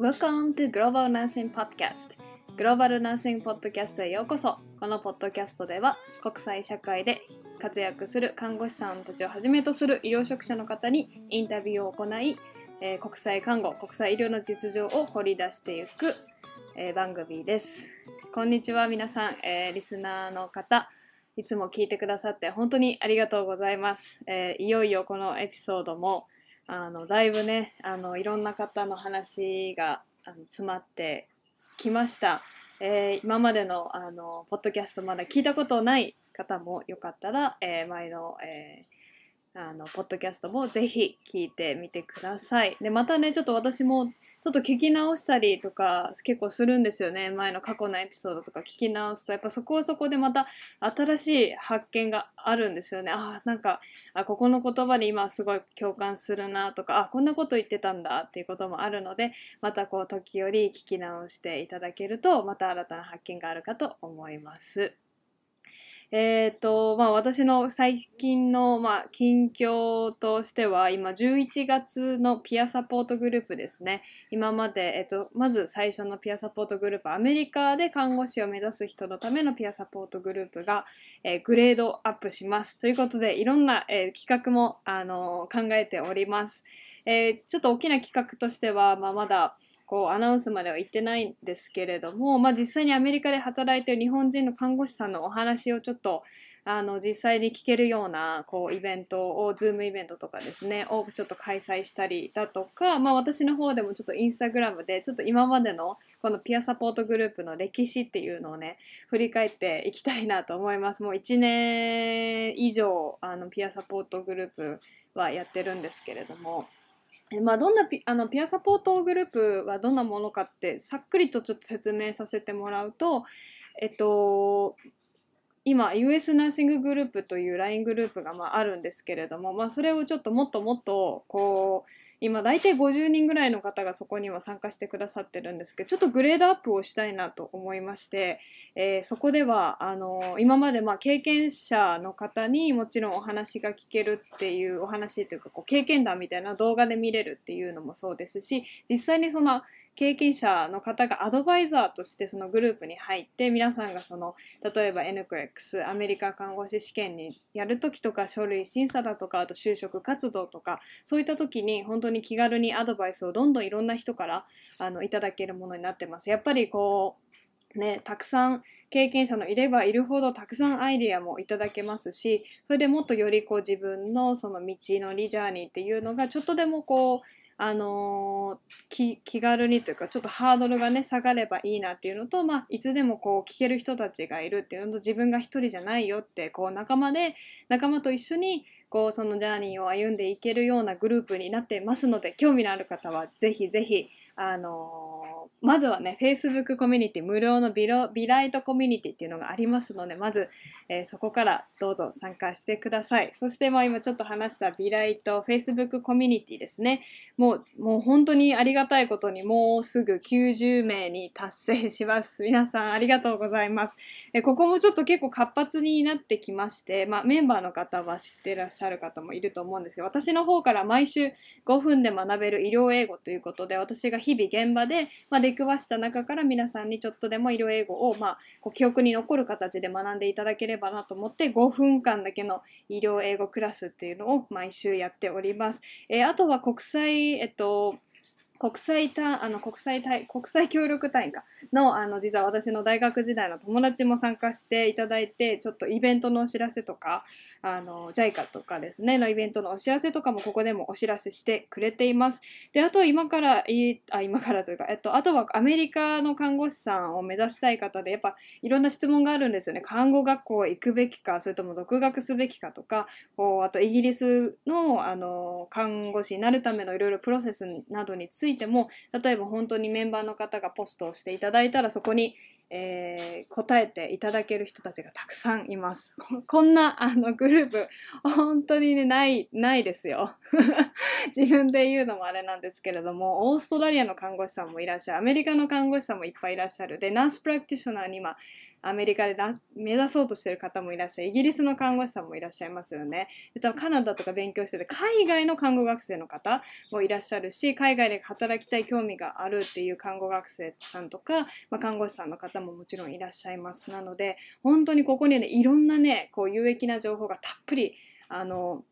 Welcome to Global Nursing Podcast. グローバルナーシングポッドキャストへようこそ。このポッドキャストでは国際社会で活躍する看護師さんたちをはじめとする医療職者の方にインタビューを行い、えー国際看護国際医療の実情を掘り出していく、えー番組です。こんにちは皆さん、えーリスナーの方いつも聞いてくださって本当にありがとうございます、えいよいよこのエピソードもあのだいぶねあのいろんな方の話があの詰まってきました、えー今までのあのポッドキャストまだ聞いたことない方もよかったら、えー前の、えーあのポッドキャストもぜひ聞いてみてください。でまたねちょっと私もちょっと聞き直したりとか結構するんですよね。前の過去のエピソードとか聞き直すと。やっぱそこはそこでまた新しい発見があるんですよね。あなんかあここの言葉に今すごい共感するなとかあこんなこと言ってたんだっていうこともあるのでまたこう時折聞き直していただけるとまた新たな発見があるかと思います。えーとまあ、私の最近の、まあ、近況としては今11月のピアサポートグループですね。今まで、えっと、まず最初のピアサポートグループアメリカで看護師を目指す人のためのピアサポートグループが、えーグレードアップします。ということでいろんな、え企画も、あの考えております、えちょっと大きな企画としては、まあ、まだこうアナウンスまでは行ってないんですけれども、まあ、実際にアメリカで働いてる日本人の看護師さんのお話をちょっとあの実際に聞けるようなこうイベントを Zoom イベントとかですねをちょっと開催したりだとか、まあ、私の方でもちょっとインスタグラムでちょっと今までのこのピアサポートグループの歴史っていうのをね振り返っていきたいなと思いますもう1年以上あのピアサポートグループはやってるんですけれども。まあ、どんなピあのピアサポートグループはどんなものかってさっくりとちょっと説明させてもらうと、えっと、今 US ナーシンググループという LINE グループがまああるんですけれども、まあ、それをちょっともっともっとこう今大体50人ぐらいの方がそこには参加してくださってるんですけどちょっとグレードアップをしたいなと思いまして、えーそこではあの今までまあ経験者の方にもちろんお話が聞けるっていうお話というかこう経験談みたいな動画で見れるっていうのもそうですし実際にその経験者の方がアドバイザーとしてそのグループに入って皆さんがその例えば NCLEX アメリカ看護師試験にやるときとか書類審査だとかあと就職活動とかそういった時に本当に気軽にアドバイスをどんどんいろんな人からあのいただけるものになってます。やっぱりこうね、たくさん経験者のいればいるほどたくさんアイデアもいただけますしそれでもっとよりこう自分のその道のりジャーニーっていうのがちょっとでもこうあのー気軽にというかちょっとハードルがね下がればいいなっていうのと、まあ、いつでもこう聞ける人たちがいるっていうのと自分が一人じゃないよってこう仲間で仲間と一緒にこうそのジャーニーを歩んでいけるようなグループになってますので興味のある方はぜひぜひあのまずはね Facebook コミュニティ無料のビロビライトコミュニティっていうのがありますのでまず、えーそこからどうぞ参加してください。そしてまあ今ちょっと話したビライト Facebook コミュニティですね。もうもう本当にありがたいことにもうすぐ90名に達成します。皆さんありがとうございます。えここもちょっと結構活発になってきまして、まあ、メンバーの方は知ってらっしゃる方もいると思うんですけど私の方から毎週5分で学べる医療英語ということで私が日日々現場で、まあ、出くわした中から皆さんにちょっとでも医療英語を、まあ、こう記憶に残る形で学んでいただければなと思って5分間だけの医療英語クラスっていうのを毎週やっております。えーあとは国際、えっと国際たあの国際隊国際協力隊員かのあの実は私の大学時代の友達も参加していただいてちょっとイベントのお知らせとかあの JICA とかですねのイベントのお知らせとかもここでもお知らせしてくれています。であとは今からいあ今からというか、えっと、あとはアメリカの看護師さんを目指したい方でやっぱいろんな質問があるんですよね。看護学校へ行くべきかそれとも独学すべきかとかこうあとイギリスのあの看護師になるためのいろいろプロセスなどについても例えば本当にメンバーの方がポストをしていただいたらそこにえー答えていただける人たちがたくさんいます。こんなあのグループ本当にねないないですよ。自分で言うのもあれなんですけれどもオーストラリアの看護師さんもいらっしゃるアメリカの看護師さんもいっぱいいらっしゃるでナースプラクティショナーに今アメリカで目指そうとしてる方もいらっしゃるイギリスの看護師さんもいらっしゃいますよね。で多分カナダとか勉強してて海外の看護学生の方もいらっしゃるし海外で働きたい興味があるっていう看護学生さんとか、まあ、看護師さんの方ももちろんいらっしゃいますなので本当にここにねいろんなねこう有益な情報がたっぷりあの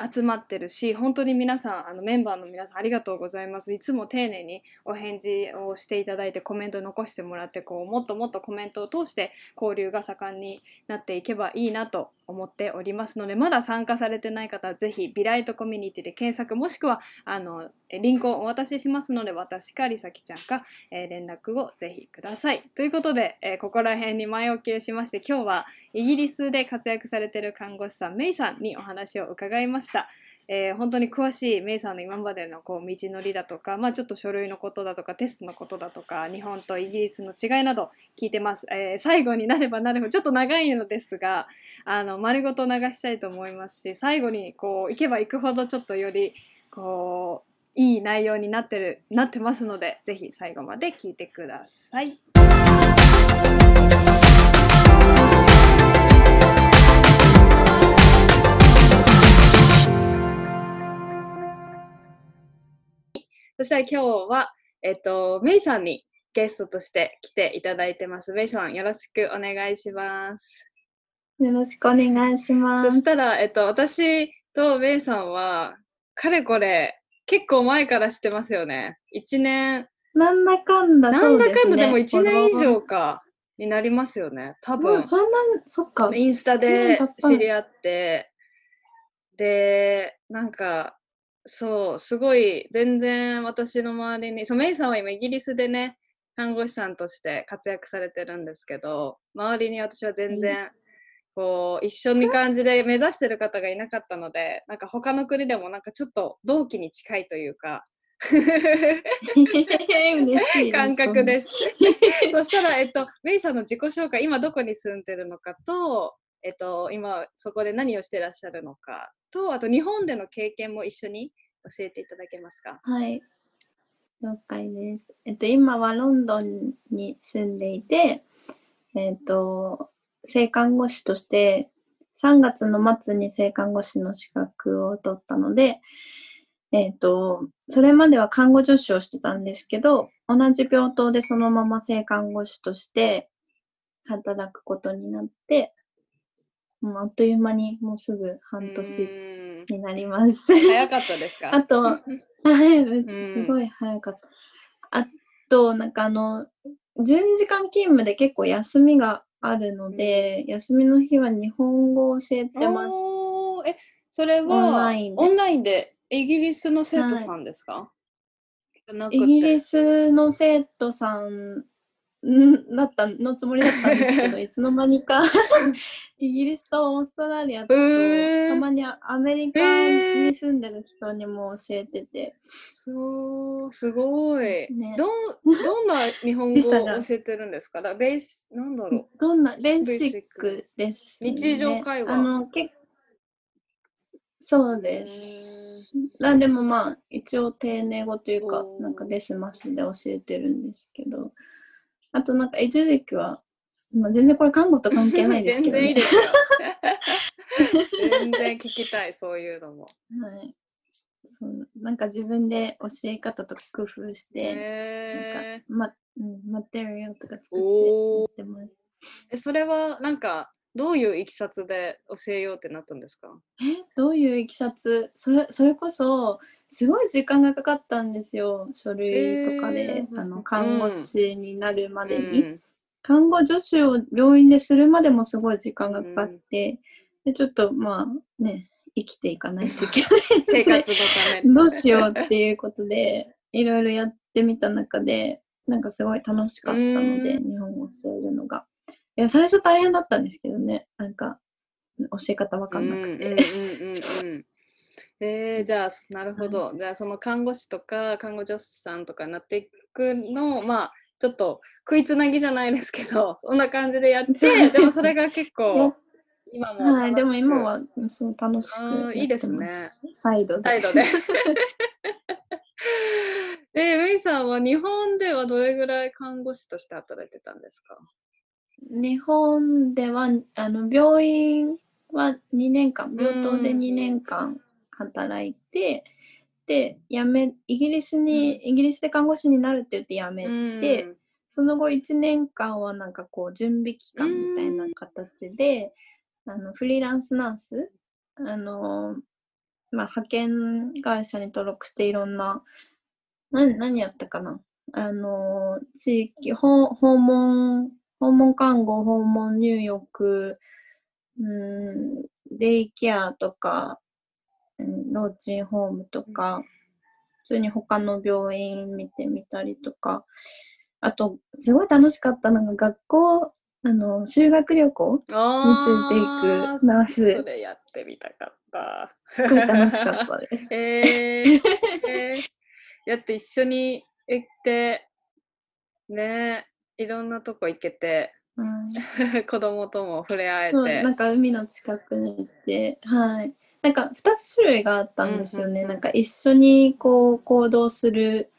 集まってるし本当に皆さんあのメンバーの皆さんありがとうございます。いつも丁寧にお返事をしていただいてコメント残してもらってこうもっともっとコメントを通して交流が盛んになっていけばいいなと思っておりますのでまだ参加されてない方はぜひビライトコミュニティで検索もしくはあのリンクをお渡ししますので私かりさきちゃんか、えー連絡をぜひください。ということで、えーここら辺に前置きをしまして今日はイギリスで活躍されている看護師さんメイさんにお話を伺いました。えー本当に詳しいメイさんの今までのこう道のりだとか、まあ、ちょっと書類のことだとかテストのことだとか日本とイギリスの違いなど聞いてます、えー最後になればなるほどちょっと長いのですがあの丸ごと流したいと思いますし最後にこう行けば行くほどちょっとよりこういい内容になってるなってますのでぜひ最後まで聞いてください。そしたら今日は、えっと、メイさんにゲストとして来ていただいてます。メイさん、よろしくお願いします。よろしくお願いします。そしたら、えっと、私とメイさんは、かれこれ、結構前から知ってますよね。1年、なんだかんだ、なんだかんだでも1年以上かになりますよね。多分。そんな、そっか。インスタで知り合って、で、なんか、そう、すごい、全然私の周りに、そう、メイさんは今イギリスでね、看護師さんとして活躍されてるんですけど、周りに私は全然、こう、一緒に感じで目指してる方がいなかったので、なんか他の国でもなんかちょっと同期に近いというか、感覚です。そしたら、えっと、メイさんの自己紹介、今どこに住んでるのかと、えっと、今そこで何をしてらっしゃるのかと、あと日本での経験も一緒に教えていただけますか？はい。了解です。えっと、今はロンドンに住んでいて、えっと、性看護師として、3月の末に性看護師の資格を取ったので、えっと、それまでは看護助手をしてたんですけど、同じ病棟でそのまま性看護師として働くことになって、もうあっという間にもうすぐ半う年になります。早かったですか？あとはい、ん。すごい早かった。あと、なんかあの、12時間勤務で結構休みがあるので、休みの日は日本語を教えてます。え、それはオンラインで。オンラインでイギリスの生徒さんですか、じゃなくて。イギリスの生徒さんんだったのつもりだったんですけど、いつの間にか イギリスとオーストラリアと、たまにアメリカに住んでる人にも教えてて、そう、すごい。ね。どんどんな日本語を教えてるんですか？だベース、なんだろどんなベーシックク。です、ね。日常会話。あのけそうです。あでもまあ一応丁寧語というかなんかデスマスで教えてるんですけどあとなんか一時期は、まあ、全然これ看護とう。関係ないですけど、ね、全然いいですよ。全然聞きたい、そういうのも。はいそうなんか自分で教え方とか工夫して、へなんかまうん、マテリアルとか作ってます。えそれはなんかどういういきさつで教えようってなったんですか？えどういういきさつ？それそれこそすごい時間がかかったんですよ書類とかで、えーあの看護師になるまでに、うん看護助手を病院でするまでもすごい時間がかかって、でちょっとまあね生きていかないといけない。生活のためにどうしようっていうことでいろいろやってみた中でなんかすごい楽しかったのでう日本語を教えるのがいや最初大変だったんですけどねなんか教え方わかんなくて、えー、じゃあなるほど、じゃあその看護師とか看護助手さんとかになっていくのをまあちょっと食いつなぎじゃないですけど そんな感じでやってでもそれが結構今もはい、でも今はそう楽しくやってます。いいですね。サイドで。サイドで。で、メイさんは日本ではどれぐらい看護師として働いてたんですか？日本ではあの病院は2年間、病棟で2年間働いて、で、辞め、イギリスに、イギリスで看護師になるって言って辞めて、その後1年間はなんかこう準備期間みたいな形で、あのフリーランスナース、あの、まあ、派遣会社に登録していろんな、何、何やったかなあの、地域、訪問、訪問看護、訪問入浴、うん、デイケアとか、うん、老人ホームとか、普通に他の病院見てみたりとか、あと、すごい楽しかったのが、学校、あの、修学旅行についていくナース。それやってみたかった。すごい楽しかったです。えー、えー、やって一緒に行って、ねいろんなとこ行けて、うん、子供とも触れ合えて。なんか海の近くに行って、はい。なんか2つ種類があったんですよね。うんうんうんなんか一緒にこう行動する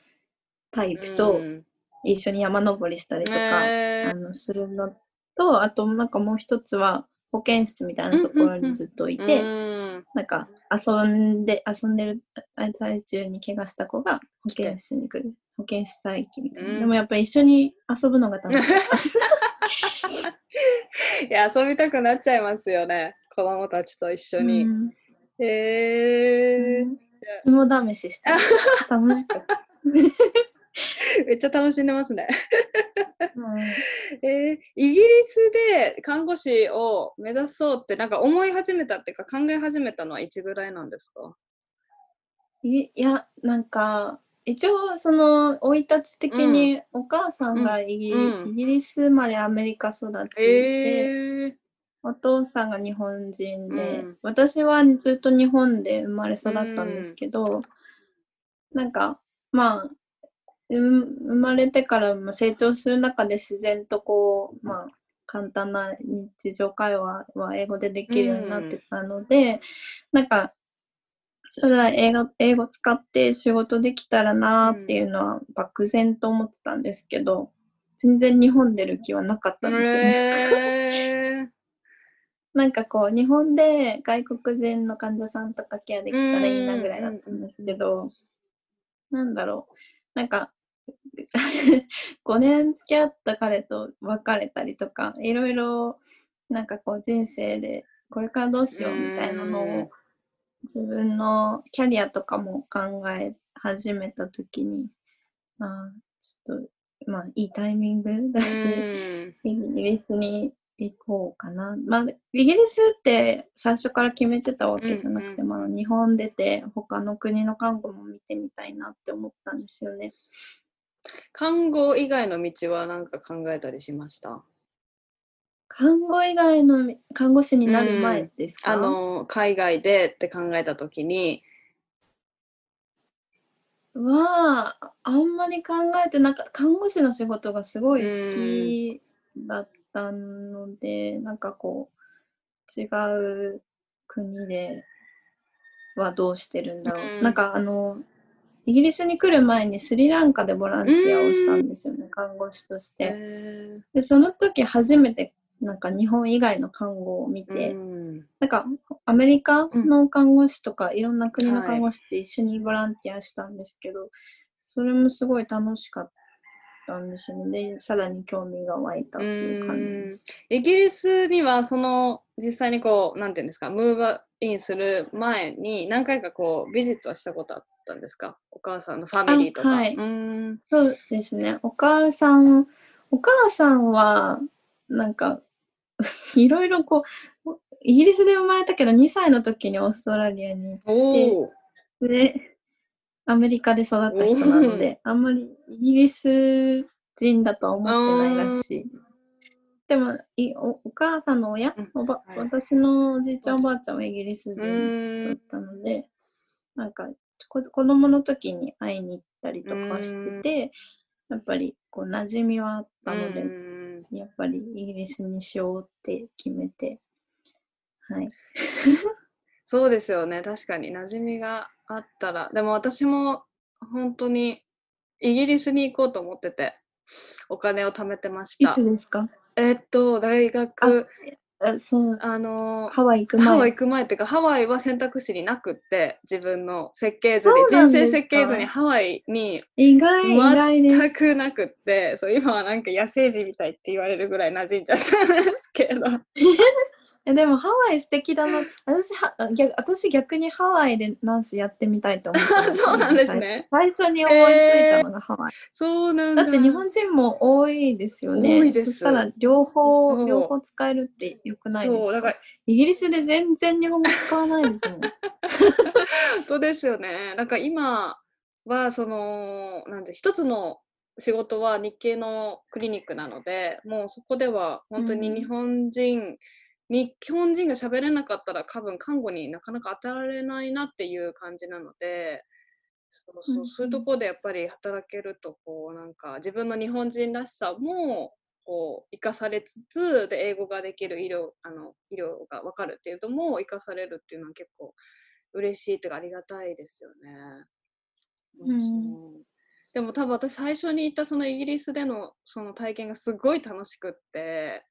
タイプと、うん一緒に山登りしたりとか、えーあのするのと、あとなんかもう一つは保健室みたいなところにずっといて、うんなんか遊んで、遊んでる最中に怪我した子が保健室に来る。保健室待機みたいな。うんでもやっぱり一緒に遊ぶのが楽しかった。いや遊びたくなっちゃいますよね子供たちと一緒に。うんえー肝試しして 楽しかった。めっちゃ楽しんでますね。うんえーイギリスで看護師を目指そうってなんか思い始めたっていうか考え始めたのはいつぐらいなんですか？いいや、なんか、一応、その、生い立ち的に、お母さんがイギ,、うん。イギリス生まれアメリカ育ちで、えー、お父さんが日本人で、うん。私はずっと日本で生まれ育ったんですけど、なんか、まあ、うん生まれてからも成長する中で自然とこう、まあ、簡単な日常会話は英語でできるようになってたので、なんか、将来英語英語使って仕事できたらなーっていうのは漠然と思ってたんですけど、全然日本出る気はなかったんですよね。えー なんかこう、日本で外国人の患者さんとかケアできたらいいなぐらいだったんですけど、なんだろう。なんか、5年付き合った彼と別れたりとか、いろいろ、なんかこう人生でこれからどうしようみたいなのうんを、自分のキャリアとかも考え始めたときに、あーちょっと、まあ、いいタイミングだし、うんイギリスに行こうかな。まあ、イギリスって最初から決めてたわけじゃなくて、うんまあ、日本出て他の国の看護も見てみたいなって思ったんですよね。看護以外の道は何か考えたりしました看護以外の看護師になる前ですか、あの海外でって考えた時には、あんまり考えてなかった。看護師の仕事がすごい好きだったので、なんかこう、違う国ではどうしてるんだろう。うんなんかあの、イギリスに来る前にスリランカでボランティアをしたんですよね、看護師として。えで、その時初めてなんか日本以外の看護を見て、うんなんかアメリカの看護師とか、いろんな国の看護師って一緒にボランティアしたんですけど、それもすごい楽しかったんですよね。で、さらに興味が湧いたっていう感じです。イギリスにはその実際にこうなんていうんですかムーブインする前に何回かこうビジットはしたことあったんですか？お母さんのファミリーとか。あはいそうですね。お母さん、お母さんは、なんか、いろいろこう、イギリスで生まれたけど、2歳の時にオーストラリアに。おお。で、アメリカで育った人なので、あんまりイギリス人だとは思ってないらしい。でもいお、お母さんの親、うん。おばはい。私のおじいちゃんおばあちゃん。はイギリスう人だったので、なんかこ子供の時に会いに行ったりとかしてて、やっぱりこう馴染みはあったので、うんやっぱりイギリスにしようって決めて、はい。そうですよね。確かに馴染みがあったら。でも私も本当にイギリスに行こうと思ってて。お金を貯めてましいたつですか？えっと大学あそう、あのハワイ行く前。ハワイ行く前っていうかハワイは選択肢になくって自分の設計図にそうなん人ですか？生設計図にハワイに意外、意外です。全くなくってそう今はなんか野生児みたいって言われるぐらい馴染んじゃったんですけど えでもハワイ素敵だな。私は逆私逆にハワイでナンスやってみたいと思っ そうなんですね最最初に思いついたのがハワイ。そうなんだだって日本人も多いですよね。多いですそしたら両方そう両方使えるってよくないですか？そうだからイギリスで全然日本語使わないですもん。本当ですよね。なんか今はそのなんで一つの仕事は日系のクリニックなのでもうそこでは本当にうん日本人、に日本人が喋れなかったら多分看護になかなか当たられないなっていう感じなのでそうそう,、そういうところでやっぱり働けるとこうなんか自分の日本人らしさもこう生かされつつで英語ができる医療あの医療が分かるっていうのも生かされるっていうのは結構嬉しいというかありがたいですよね。うん。でも多分私最初に行ったそのイギリスでのその体験がすごい楽しくって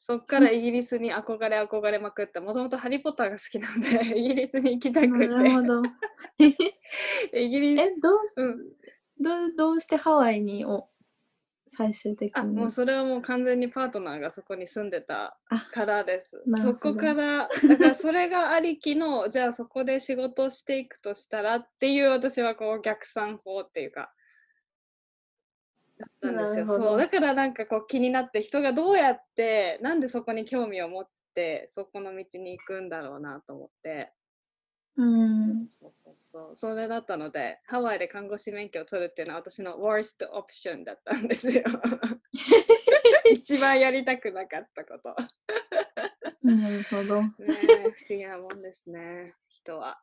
そっからイギリスに憧れ憧れまくってもともとハリー・ポッターが好きなんで イギリスに行きたくなるほてど。イギリスえどうすうん。どうどうしてハワイにを最終的に？あもうそれはもう完全にパートナーがそこに住んでたあからです。そこからだからそれがありきのじゃあそこで仕事をしていくとしたらっていう私はこう逆算法っていうかだったんですよ。そう。だからなんかこう気になって人がどうやってなんでそこに興味を持ってそこの道に行くんだろうなと思って。うん。そうそうそう。それだったのでハワイで看護師免許を取るっていうのは私の worst option だったんですよ。一番やりたくなかったこと。なるほど。ねえ不思議なもんですね人は。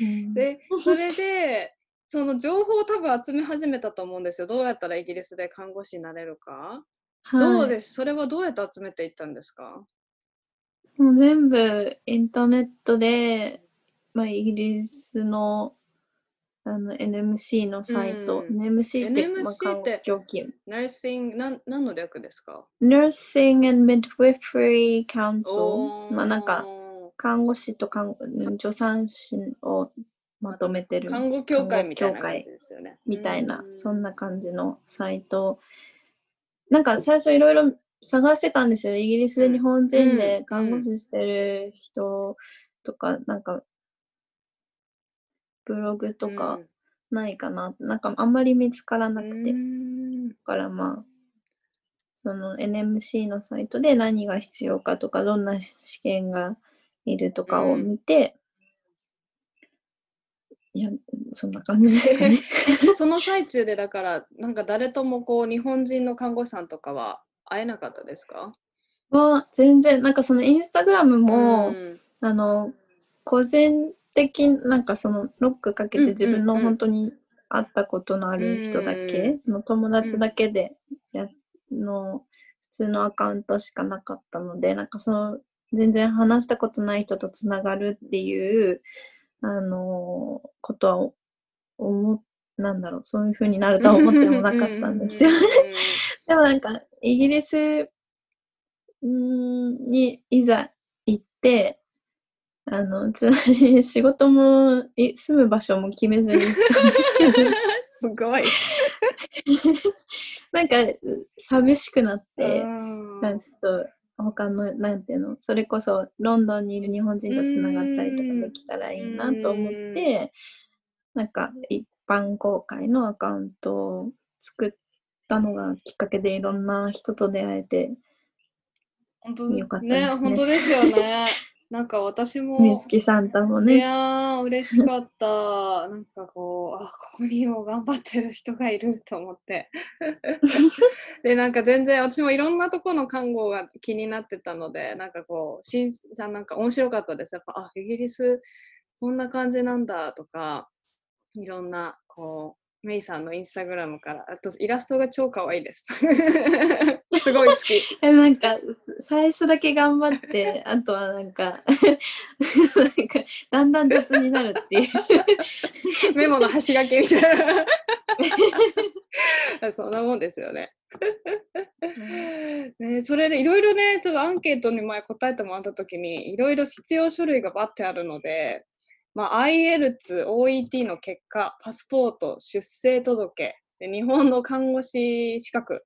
うん。でそれでその情報を多分集め始めたと思うんですよ。どうやったらイギリスで看護師になれるか、どうはいです？それはどうやって集めていったんですか？もう全部インターネットで、まあ、イギリスのあの NMC のサイト、うん。NMC って、まあ、NMC 看護って教勤ナーシングなん何の略ですか？Nursing and Midwifery Council まあなんか看護師と看護助産師をまとめてる看護協会みたいな感じですよね。みたいなう、そんな感じのサイト。なんか最初いろいろ探してたんですよ。イギリスで日本人うんで看護師してる人とか、なんか、ブログとかないかな。なんかあんまり見つからなくて。だうんからまあ、その NMC のサイトで何が必要かとか、どんな試験がいるとかを見て、いや、そんな感じですかね。その最中でだからなんか誰ともこう日本人の看護師さんとかは会えなかったですか？は全然。なんかそのインスタグラムも、うん。あの個人的なんかそのロックかけて自分のうん本当に会ったことのある人だけの友達だけでやの普通のアカウントしかなかったのでなんかその全然話したことない人とつながるっていうあのことは思っなんだろうそういう風になるとは思ってもなかったんですよ。でもなんか、イギリスんにいざ行って、あの、つまり仕事もい住む場所も決めずに行ったんですけど、すごい。なんか寂しくなって、ちょっと他の、なんていうの、それこそロンドンにいる日本人とつながったりとかできたらいいなと思って、なんか一般公開のアカウントを作ったのがきっかけでいろんな人と出会えて、本当よかったですね本当ですよね。なんか私もみつきさんともいね、やー嬉しかった。なんかこう、あ、ここにも頑張ってる人がいると思って。で、なんか全然私もいろんなところの看護が気になってたので、なんかこう、しんさんなんか面白かったです。やっぱ、あ、イギリスこんな感じなんだとか、いろんなこメイさんのインスタグラムから、あとイラストが超可愛いです。すごい好き。えなんか最初だけ頑張ってあとはなんか なんかだんだん雑になるっていうメモの端書きみたいな。そんなもんですよね。ねそれでいろいろね、ちょっとアンケートに前答えてもらったときに、いろいろ必要書類がバッてあるので、まあ、IELTS、OET の結果、パスポート、出生届、で日本の看護師資格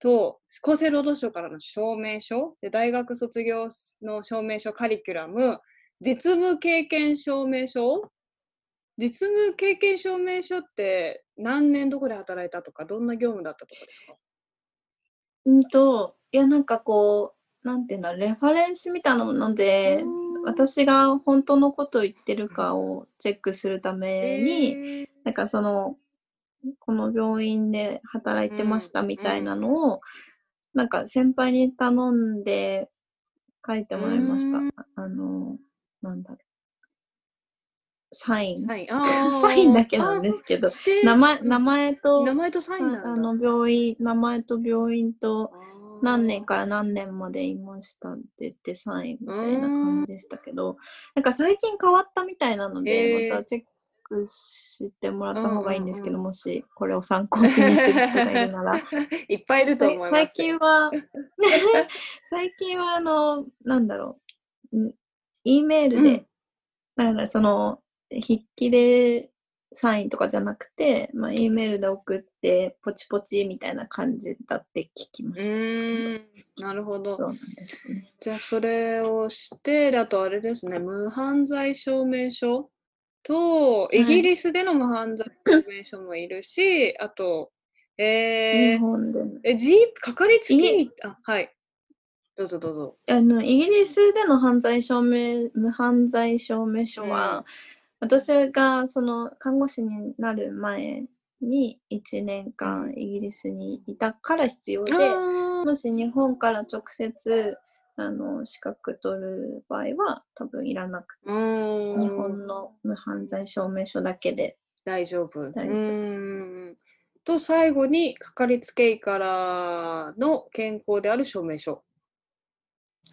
と、厚生労働省からの証明書、で大学卒業の証明書、カリキュラム、実務経験証明書？実務経験証明書って何年どこで働いたとか、どんな業務だったとかですか？うんといやなんかこうなんていうんだレファレンスみたいなもので私が本当のことを言ってるかをチェックするために、えー。なんかそのこの病院で働いてましたみたいなのを、なんか先輩に頼んで書いてもらいました。うん。あのなんだろう。サイン。サイン。サインだけなんですけど名前名前と名前とサインあの病院名前と病院と何年から何年までいましたって言ってサインみたいな感じでしたけど、なんか最近変わったみたいなので、またチェックしてもらった方がいいんですけど、うんうんうん。もしこれを参考にする人がいるなら。いっぱいいると思います。よ。最近は、最近はあの、なんだろう、ん E メールで、だからその、筆記でサインとかじゃなくて、まあ、E メールで送って、ポチポチみたいな感じだって聞きまうした。ーん、なるほど。ね。じゃあ、それをして、であとあれですね、無犯罪証明書と、イギリスでの無犯罪証明書もいるし、あと、えー、日本でのえ、G、かかりつけ医、あ、はい。どうぞどうぞ。あのイギリスでの犯罪証明無犯罪証明書は、うん私がその看護師になる前に1年間イギリスにいたから必要で、あもし日本から直接あの資格取る場合は多分いらなくて、日本の無犯罪証明書だけで。大丈夫。と、最後に、かかりつけ医からの健康である証明書。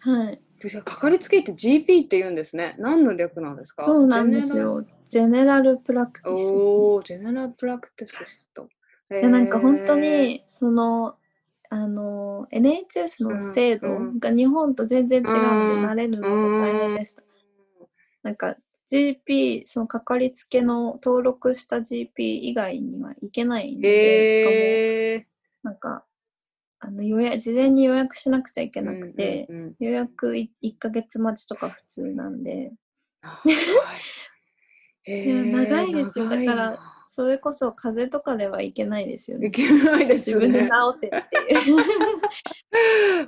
はい。でかかりつけ医って GP って言うんですね。何の略なんですか？そうなんですよ。General Practiceね。おー、 General Practiceと。いやなんか本当にそのあの NHS の制度が日本と全然違うのうんで慣れるのが大変でした。なんか GP そのかかりつけの登録した GP 以外には行けないので、しかへもなんかあの予約事前に予約しなくちゃいけーなくて、うんうんうん。予約い1ヶ月待ちとか普通なんで。長い。長いですよ。だからなそれこそ風邪とかではいけないですよねい。けないです自分で治ね。せってい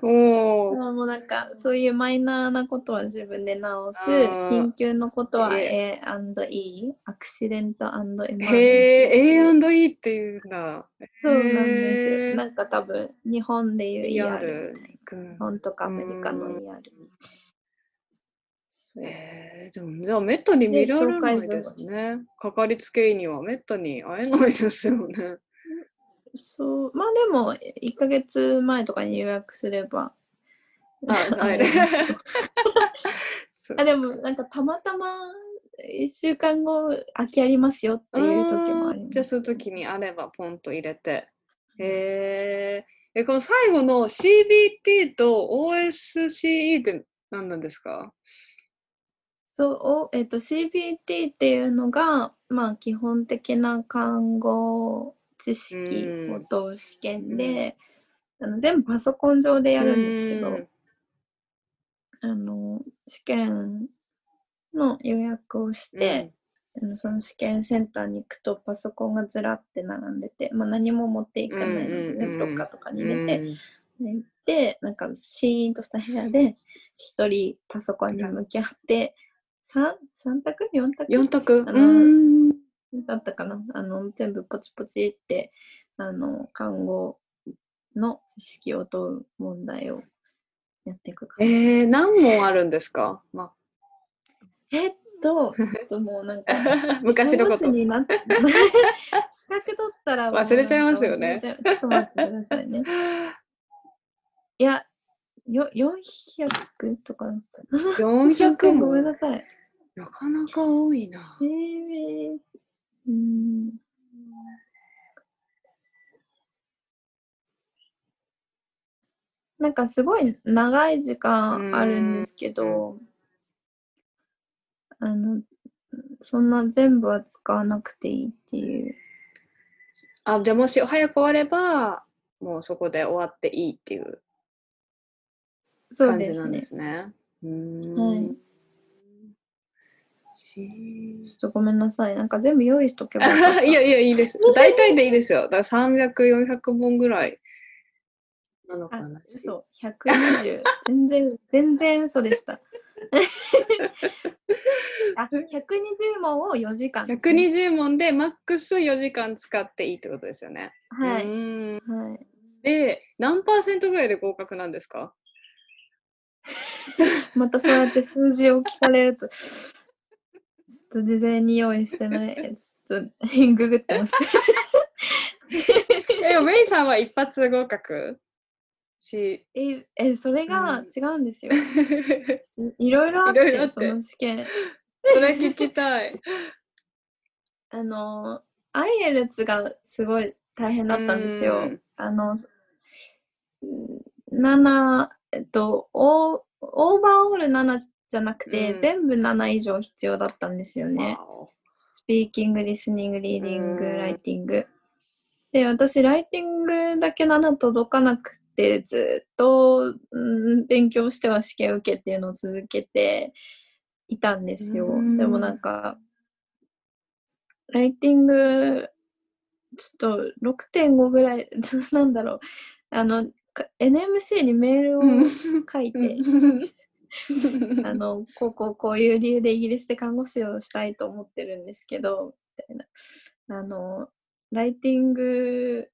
う。もう、もうなんかそういうマイナーなことは自分で直す、緊急のことはえ A&E、アクシデントエマージェンシー。へえ、A&E っていうんだ。そうなんですよ。なんか多分日本でいう ER るみた日本とかアメリカのうん ER。え、でも、じゃあ、めったに見られないですね。かかりつけ医にはめったに会えないですよね。そうまあでも1ヶ月前とかに予約すれば。あ、でもなんかたまたま1週間後空きありますよっていう時もあります。じゃあそういう時にあればポンと入れて。へえ。え、この最後の CBT と OSCE って何なんですか？そう、おえっと、CBT っていうのが、まあ、基本的な看護知識を問う試験で、あの全部パソコン上でやるんですけど、うん。あの試験の予約をして、あのその試験センターに行くとパソコンがずらって並んでて、まあ、何も持っていかないので、ねうんうんうんロッカーとかに入れて、行って、なんかシーンとした部屋で、一人パソコンに向き合って、三三択 ?4 択4択あのうんだったかな？あの、全部ポチポチって、あの、看護の知識を問う問題をやっていくかえー、何問あるんですか、ま、えっと、ちょっともうなんか、昔のこと。にな 資格取ったら忘れちゃいますよねちょっと待ってくださいね。いや、よ400とかだったな。400 ごめんもなさい。なかなか多いな。生命、うーん。なんかすごい長い時間あるんですけど、あの、そんな全部は使わなくていいっていう。あ、じゃあもし早く終われば、もうそこで終わっていいっていうそう感じなんですね。ですね。うーんはいしちょっとごめんなさい。なんか全部用意しとけば。いやいや、いいです。大体でいいですよ。だから300、400本ぐらいなのかあな。、嘘。120。全然、全然嘘でした。あ、120問を4時間ね、120問でマックス4時間使っていいってことですよね。はい。はい。で、何パーセントぐらいで合格なんですか？またそうやって数字を聞かれると、と事前に用意してない。ちょっとググってます。え、メイさんは一発合格し、え、え、それがうん違うんですよ。いろいろあっいろいろあってて、その試験。それ聞きたい。あの、 IELTS がすごい大変だったんですようん。あの、うん7、えっと、オー overall 7じゃなくて、うん全部7以上必要だったんですよね。スピーキング、リスニング、リーディング、うんライティング。で、私、ライティングだけ7届かなくて、ずっと、うん、勉強しては試験受けっていうのを続けていたんですよ。うんでもなんか、ライティング、ちょっと6.5ぐらい、なんだろう。あの、か NMC にメールを書いて、あの、こうこうこういう理由でイギリスで看護師をしたいと思ってるんですけど、みたいな。あの、ライティング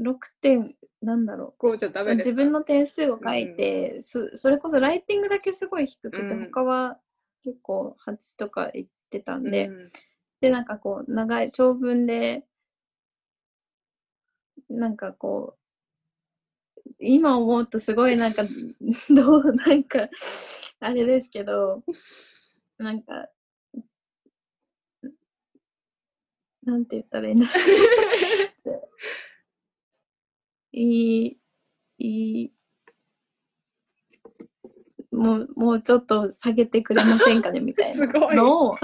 6点、なんだろこうじゃダう。メですか？自分の点数を書いて、そそれこそライティングだけすごい低くて、うん他は結構8とか言ってたんで、うんで、なんかこう、長い、長文で、なんかこう、今思うとすごいなんか、どう、なんか、あれですけど、なんか、なんて言ったらいいんだ いい、いい、もう、もうちょっと下げてくれませんかねみたいな。すごい。のを、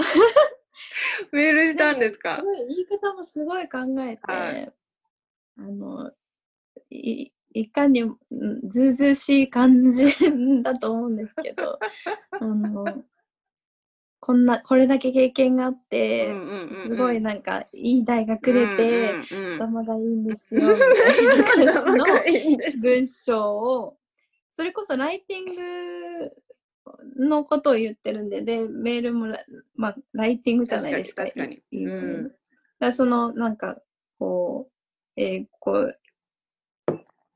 メールしたんですか？言い方もすごい考えて、はい。あのいいかにうんずうずうしい感じだと思うんですけど あのこんなこれだけ経験があって、すごいなんかいい大学出て、頭がいいんですよ みたいな文章をそれこそライティングのことを言ってるんででメールもラ,、まあ、ライティングじゃないですか確かに確かに。いいうん。だそのなんかこう英語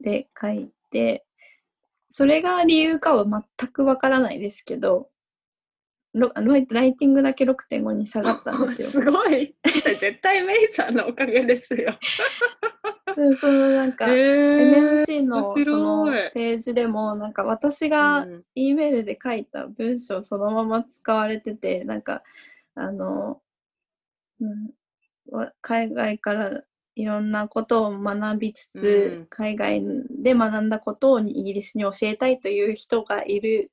で書いてそれが理由かは全くわからないですけどロライライティングだけ6.5に下がったんですよ。すごい。絶対メイさんのおかげですよ。で そのなんか、へー NMC のそのページでもなんか私が E メールで書いた文章そのまま使われててなんかあの、うん、わ海外からいろんなことを学びつつ、うん。海外で学んだことをイギリスに教えたいという人がいる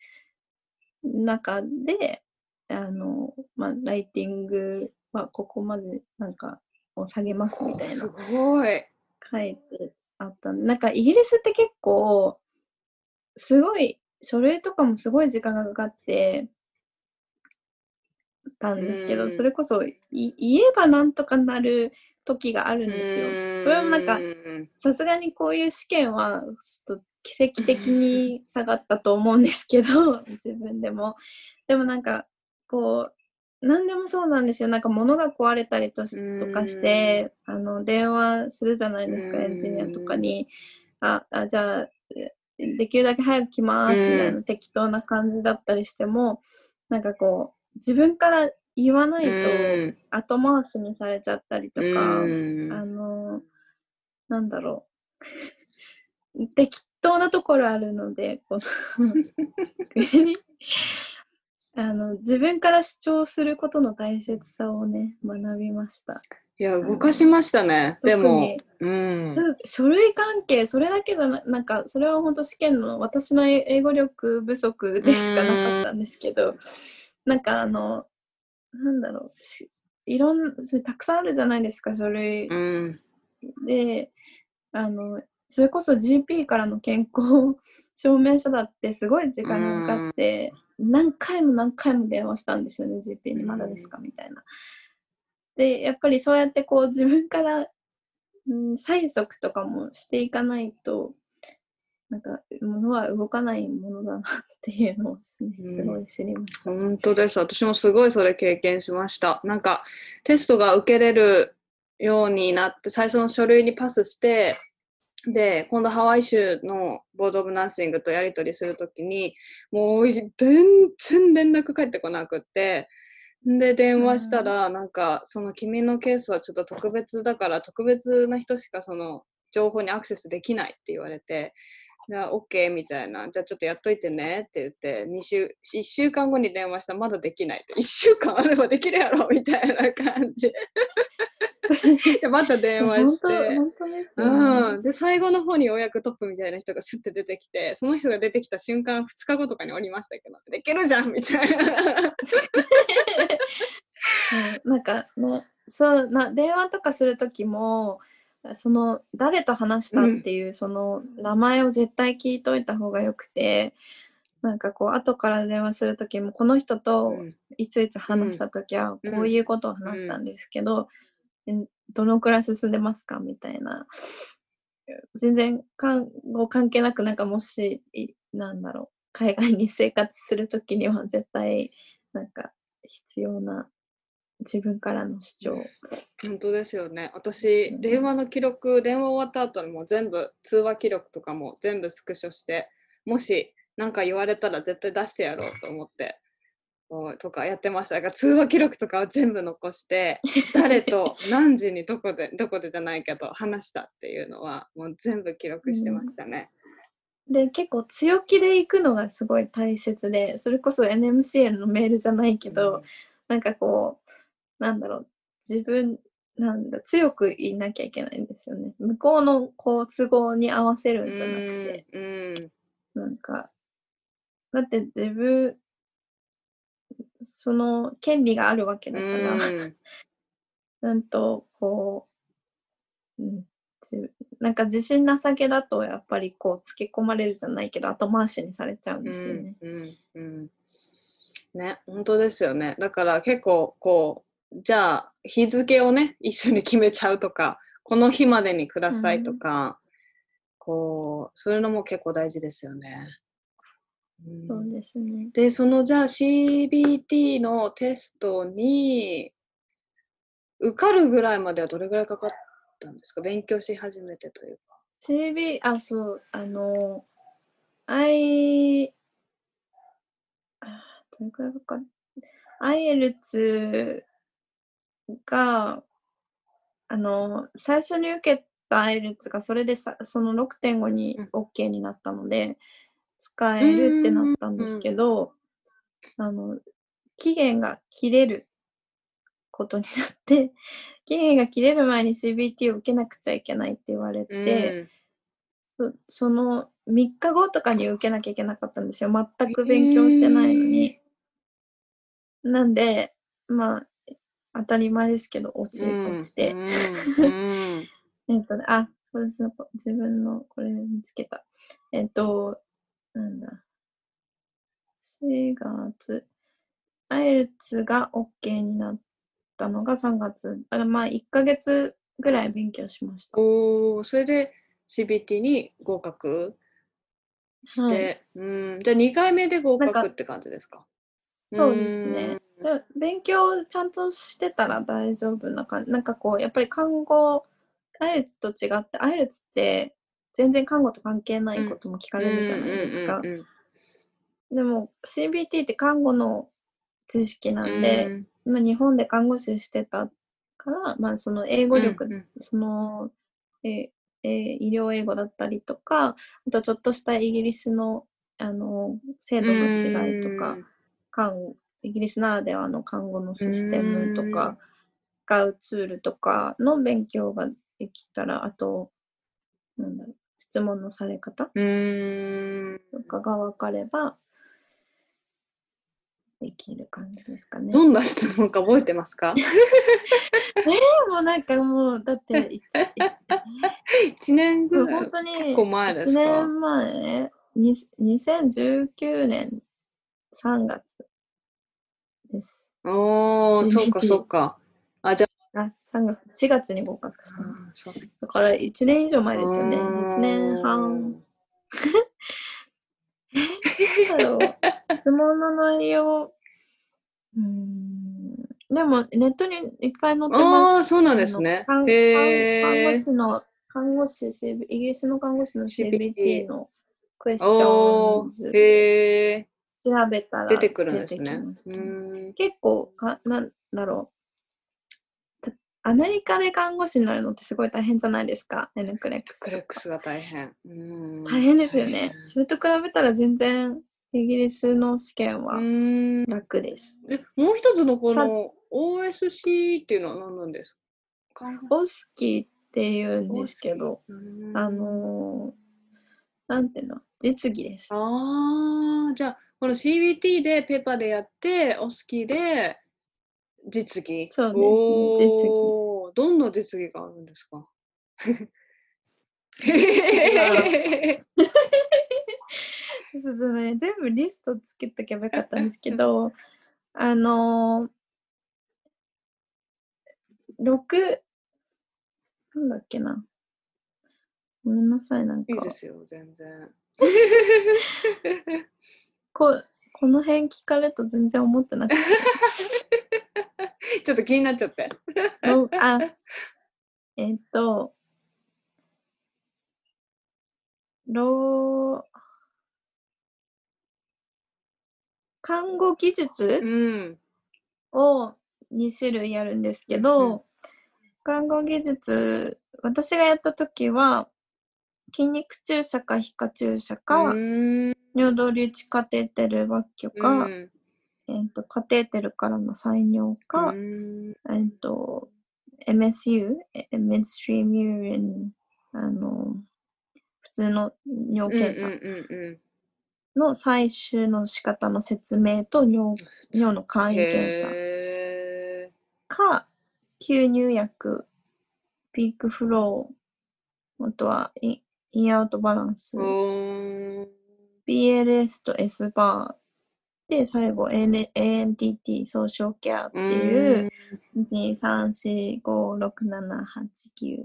中であの、まあ、ライティングはここまでなんかを下げますみたいなすごい。書いてあった。なんかイギリスって結構、すごい、書類とかもすごい時間がかかってたんですけど、うん。それこそい言えばなんとかなる時があるんですよ。これもなんかうんさすがにこういう試験はちょっと奇跡的に下がったと思うんですけど 自分でも。でもなんかこう何でもそうなんですよ。なんか物が壊れたりとかしてあの電話するじゃないですかうん。エンジニアとかに。ああじゃあえできるだけ早く来ますみたいな適当な感じだったりしてもなんかこう自分から言わないとうん後回しにされちゃったりとか、うんあの、なんだろう。適当なところあるので、この あの自分から主張することの大切さをね、学びました。いや、動かしましたね。でも、うん。書類関係、それだけじゃななんか、それは本当試験の私の英語力不足でしかなかったんですけど、なんかあの、なんだろう、しいろんそれたくさんあるじゃないですか、書類。うん。で、あの、それこそ GP からの健康証明書だってすごい時間がかかって、何回も何回も電話したんですよね、GP にまだですかみたいな。で、やっぱりそうやってこう自分から、うん、催促とかもしていかないと、なんか、ものは動かないものだなっていうのをですね、うんすごい知りました。本当です。私もすごいそれ経験しました。なんかテストが受けれるようになって、最初の書類にパスして、で、今度ハワイ州のボード・オブ・ナーシングとやり取りするときに、もう全然連絡返ってこなくって、で、電話したら、なんか、その君のケースはちょっと特別だから、特別な人しかその情報にアクセスできないって言われて、あ OK みたいな、じゃあちょっとやっといてねって言って、2週、1週間後に電話したらまだできないって、1週間あればできるやろみたいな感じ。で、また電話して。本当本当ですよね。うん、で最後の方にようやくトップみたいな人がスッて出てきてその人が出てきた瞬間2日後とかにおりましたけどできるじゃんみたいな うんなんかね、そうな電話とかするときも、その誰と話したっていう、その名前を絶対聞いといた方がよくて、なんかこう後から電話するときもこの人とうん。いついつ話したときはうん。こういうことを話したんですけど、ん。どのくらい進んでますか？みたいな。全然看護関係なくなんかもしいなんだろう。海外に生活するときには絶対なんか必要な自分からの主張。本当ですよね。私うん。電話の記録電話終わった後にもう全部通話記録とかも全部スクショしてもし何か言われたら絶対出してやろうと思ってとかやってました。だから通話記録とかは全部残して 誰と何時にどこでどこでじゃないけど話したっていうのはもう全部記録してましたね。で結構強気で行くのがすごい大切でそれこそ NMCA のメールじゃないけど、なんかこうなんだろう。自分なんだ強く言いなきゃいけないんですよね。向こうのこう都合に合わせるんじゃなくて、なんかだって自分その権利があるわけだから、うん。うんとこう、うん、じなんか自信なさげだとやっぱりこうつけ込まれるじゃないけど後回しにされちゃうんですよね。うんうんうん。ね本当ですよね。だから結構こうじゃあ日付をね一緒に決めちゃうとかこの日までにくださいとか、こうそういうのも結構大事ですよね。うんそうですね。でそのじゃあ CBT のテストに受かるぐらいまではどれぐらいかかったんですか？勉強し始めてというか。CB、あ、そう、あの、I、あどれくらいかかる ?IELTS が、あの、最初に受けた IELTS がそれでさその6.5にうん OK になったので、使えるってなったんですけど、あの、期限が切れることになって、期限が切れる前に CBT を受けなくちゃいけないって言われて、そその3日後とかに受けなきゃいけなかったんですよ。全く勉強してないのに。なんで、まあ、当たり前ですけど、落ち、うん落ちて。えっとね、あ、自分のこれ見つけた。えっと、なんだ。4月。アイルツが OK になったのが3月。だからまあ1ヶ月ぐらい勉強しました。おーそれで CBT に合格して、うんじゃあ2回目で合格って感じですか？そうですね。で勉強ちゃんとしてたら大丈夫な感じ。なんかこう、やっぱり看護、アイルツと違って、アイルツって全然看護と関係ないことも聞かれるじゃないですか。うんうんうんうんでも CBT って看護の知識なんで、まあ、日本で看護師してたから、まあ、その英語力、うんうんその、えーえー医療英語だったりとか、あとちょっとしたイギリスの、あの、制度の違いとか、看護イギリスならではの看護のシステムとか、使うツールとかの勉強ができたら、あと、なんだろう、質問のされ方とかが分かれば、できる感じですかね。どんな質問か覚えてますか？で もなんかもう、だっていつ、いつ ?1 年ぐらい本。当に結構前ですか？1年前、に2019年3月です。おー、そうかそうか。あ、じゃあ、3月、4月に合格しただから1年以上前ですよね。1年半。なんだろう質問の内容、うーん、でもネットにいっぱい載ってます。ああ、そうなんですね。看護ー。師の、看護師、イギリスの看護師の CBT のクエスチョンズへえ。調べたら出てくるんですね。結構か、なんだろう。たアメリカで看護師になるのってすごい大変じゃないですか、N クレックス。クレックスが大変。うーん大変ですよねそれと比べたら全然イギリスの試験は。楽です。で、もう一つのこの OSC っていうのは何なんですか？オスキーっていうんですけど、あのーなんていうの、実技です。ああ、じゃあ、この CBT でペーパーでやって、オスキーで実技。そうですおー実どんな実技があるんですか？そうそうね、全部リストつけとけばよかったんですけど、あのー、6、なんだっけな。ごめんなさい、なんかいいで、すよ、全然。ここの辺聞かれると全然思ってなくて。ちょっと気になっちゃって。の あ、えっと、ろう、看護技術？うん。を2種類あるんですけうんど、看護技術、私がやったときは、筋肉注射か皮下注射か、うーん尿道留置カテーテル抜去か、うん。えっと、カテーテルからの採尿か、うん。えっと、MSU、え Midstream Urine、あの、普通の尿検査の採取の仕方の説明と尿尿の簡易検査。へか、吸入薬、ピークフロー、あとはインインアウトバランス BLS と S バーで、最後 AN ANTT ソーシャルケアっていう、1、2、3、4、5、6、7、8、9、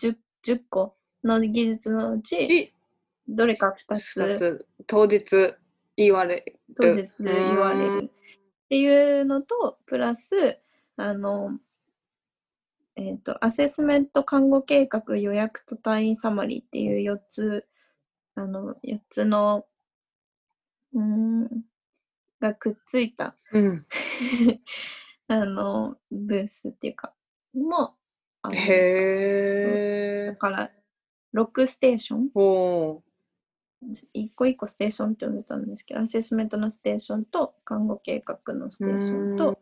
10, 10個の技術のうち、で、どれか2二つ。つ。当日言われ当日言われる。っていうのと、プラス、あの、えっ、と、アセスメント看護計画予約と退院サマリーっていう4つ、あの、4つの、うーん、がくっついた、うん。あの、ブースっていうか、もありますへえ。だから、6ステーション。おー。一個一個ステーションって呼んでたんですけど、アセスメントのステーションと、看護計画のステーションうん。と、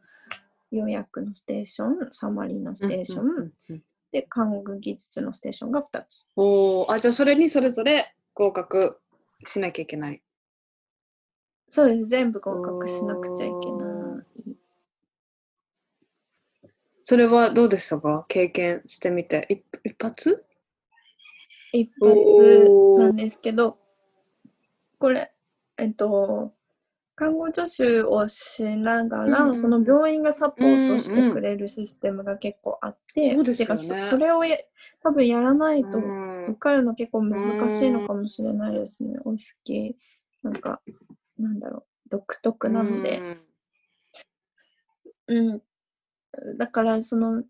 予約のステーション、サマリーのステーション、うんうんうんで、看護技術のステーションが2つ。おー。あ、じゃあそれにそれぞれ合格しなきゃいけない。そうです、全部合格しなくちゃいけない。それはどうでしたか？経験してみて。一一発？一お発ーなんですけど、これ、えっと、看護助手をしながら、うんうん。その病院がサポートしてくれるシステムが結構あって、そうですよね。てかそそれをや多分やらないとうん受かるの結構難しいのかもしれないですね。お好き、なんか、なんだろう、独特なので。うん。だから、その、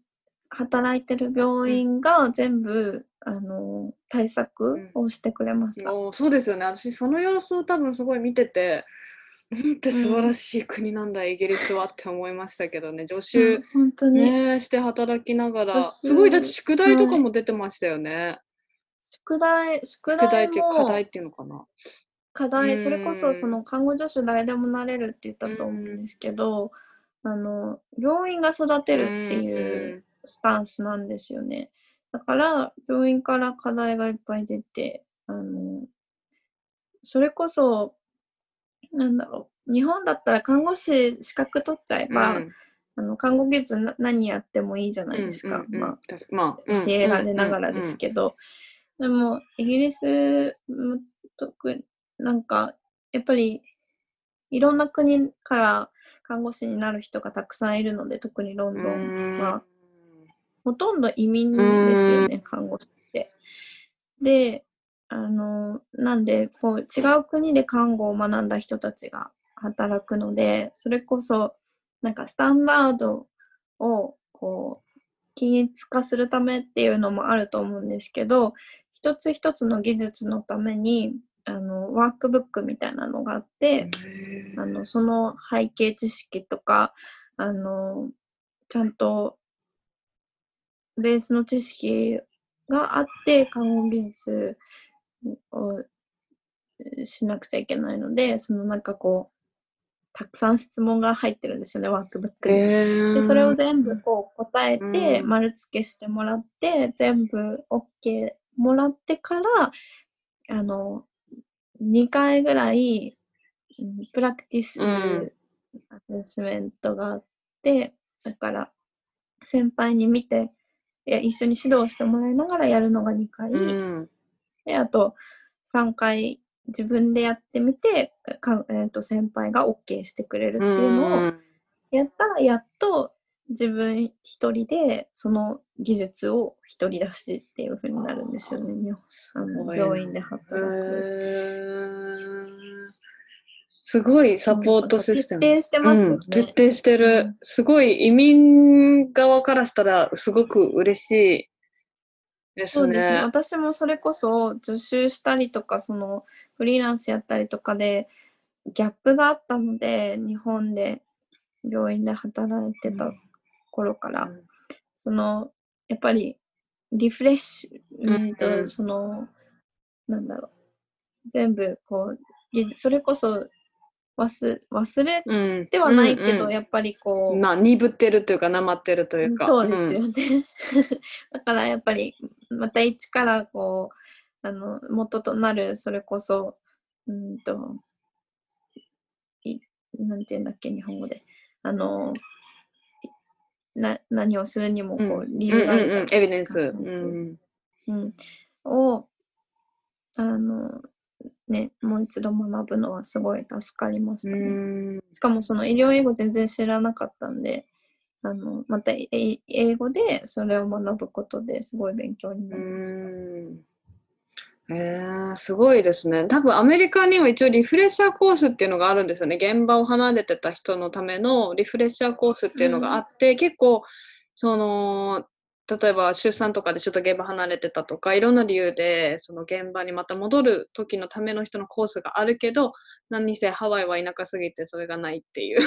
働いてる病院が全部、あの、対策をしてくれました。おーそうですよね。私、その様子を多分すごい見てて、なんて素晴らしい国なんだ、イギリスはって思いましたけどね、助う手ん、本当に、ねして働きながら、私すごいだって宿題とかはいも出てましたよね。宿題、宿宿題題っていうか課も題っていうのかな。課題、それこそそうんの看護助手誰でもなれるって言ったと思うんですけど、あの、病院が育てるっていうスタンスなんですよね。だから、病院から課題がいっぱい出て、あの、それこそ、なんだろう、日本だったら看護師資格取っちゃえうんば、うん。あの看護技術な何やってもいいじゃないですか。うんうんうん。まあ、まあ、教えられながらですけど、でもイギリスも特になんかやっぱりいろんな国から看護師になる人がたくさんいるので特にロンどドンは。ほとんど移民ですよね看護師って。であのなんでこう違う国で看護を学んだ人たちが働くのでそれこそなんかスタンダードをこう均一化するためっていうのもあると思うんですけど一つ一つの技術のためにあのワークブックみたいなのがあって、あのその背景知識とかあのちゃんとベースの知識があって看護技術をしなくちゃいけないのでそのなんかこうたくさん質問が入ってるんですよねワークブックに。でそれを全部こう答えてうん丸付けしてもらって全部 OK もらってからあの2回ぐらいうんプラクティスうんアセスメントがあってだから先輩に見ていや一緒に指導してもらいながらやるのが2回、うん。であと3回自分でやってみてか、えー、と先輩が OK してくれるっていうのをやったらやっと自分一人でその技術を独り出しっていう風になるんですよね。日本あの病院で働く。すごいサポートシステム。徹底してますよね。うん、徹底してる、うんすごい移民側からしたらすごく嬉しいですね。そうですね。私もそれこそ助手したりとか、そのフリーランスやったりとかでギャップがあったので、日本で病院で働いてた頃から、うん。そのやっぱりリフレッシュ、うんと、うん。そのなんだろう。全部こうぎそれこそ忘忘れうんてはないけど、うん。うんやっぱりこう、まあ鈍ってるというかなまってるというか。そうですよね。だからやっぱりまた一からこうあの元となるそれこそうんといなんて言うんだっけ日本語で。あのいな何をするにもこう理由があるじゃないエビデンス。ですか。うんうん、をあのねもう一度学ぶのはすごい助かりましたうね。んしかもその医療英語全然知らなかったんで、あのまたえ英語でそれを学ぶことですごい勉強になりました。うんえー、すごいですね。多分アメリカには一応リフレッシャーコースっていうのがあるんですよね。現場を離れてた人のためのリフレッシャーコースっていうのがあって、結構その例えば出産とかでちょっと現場離れてたとかいろんな理由でその現場にまた戻る時のための人のコースがあるけど何にせハワイは田舎すぎてそれがないっていう。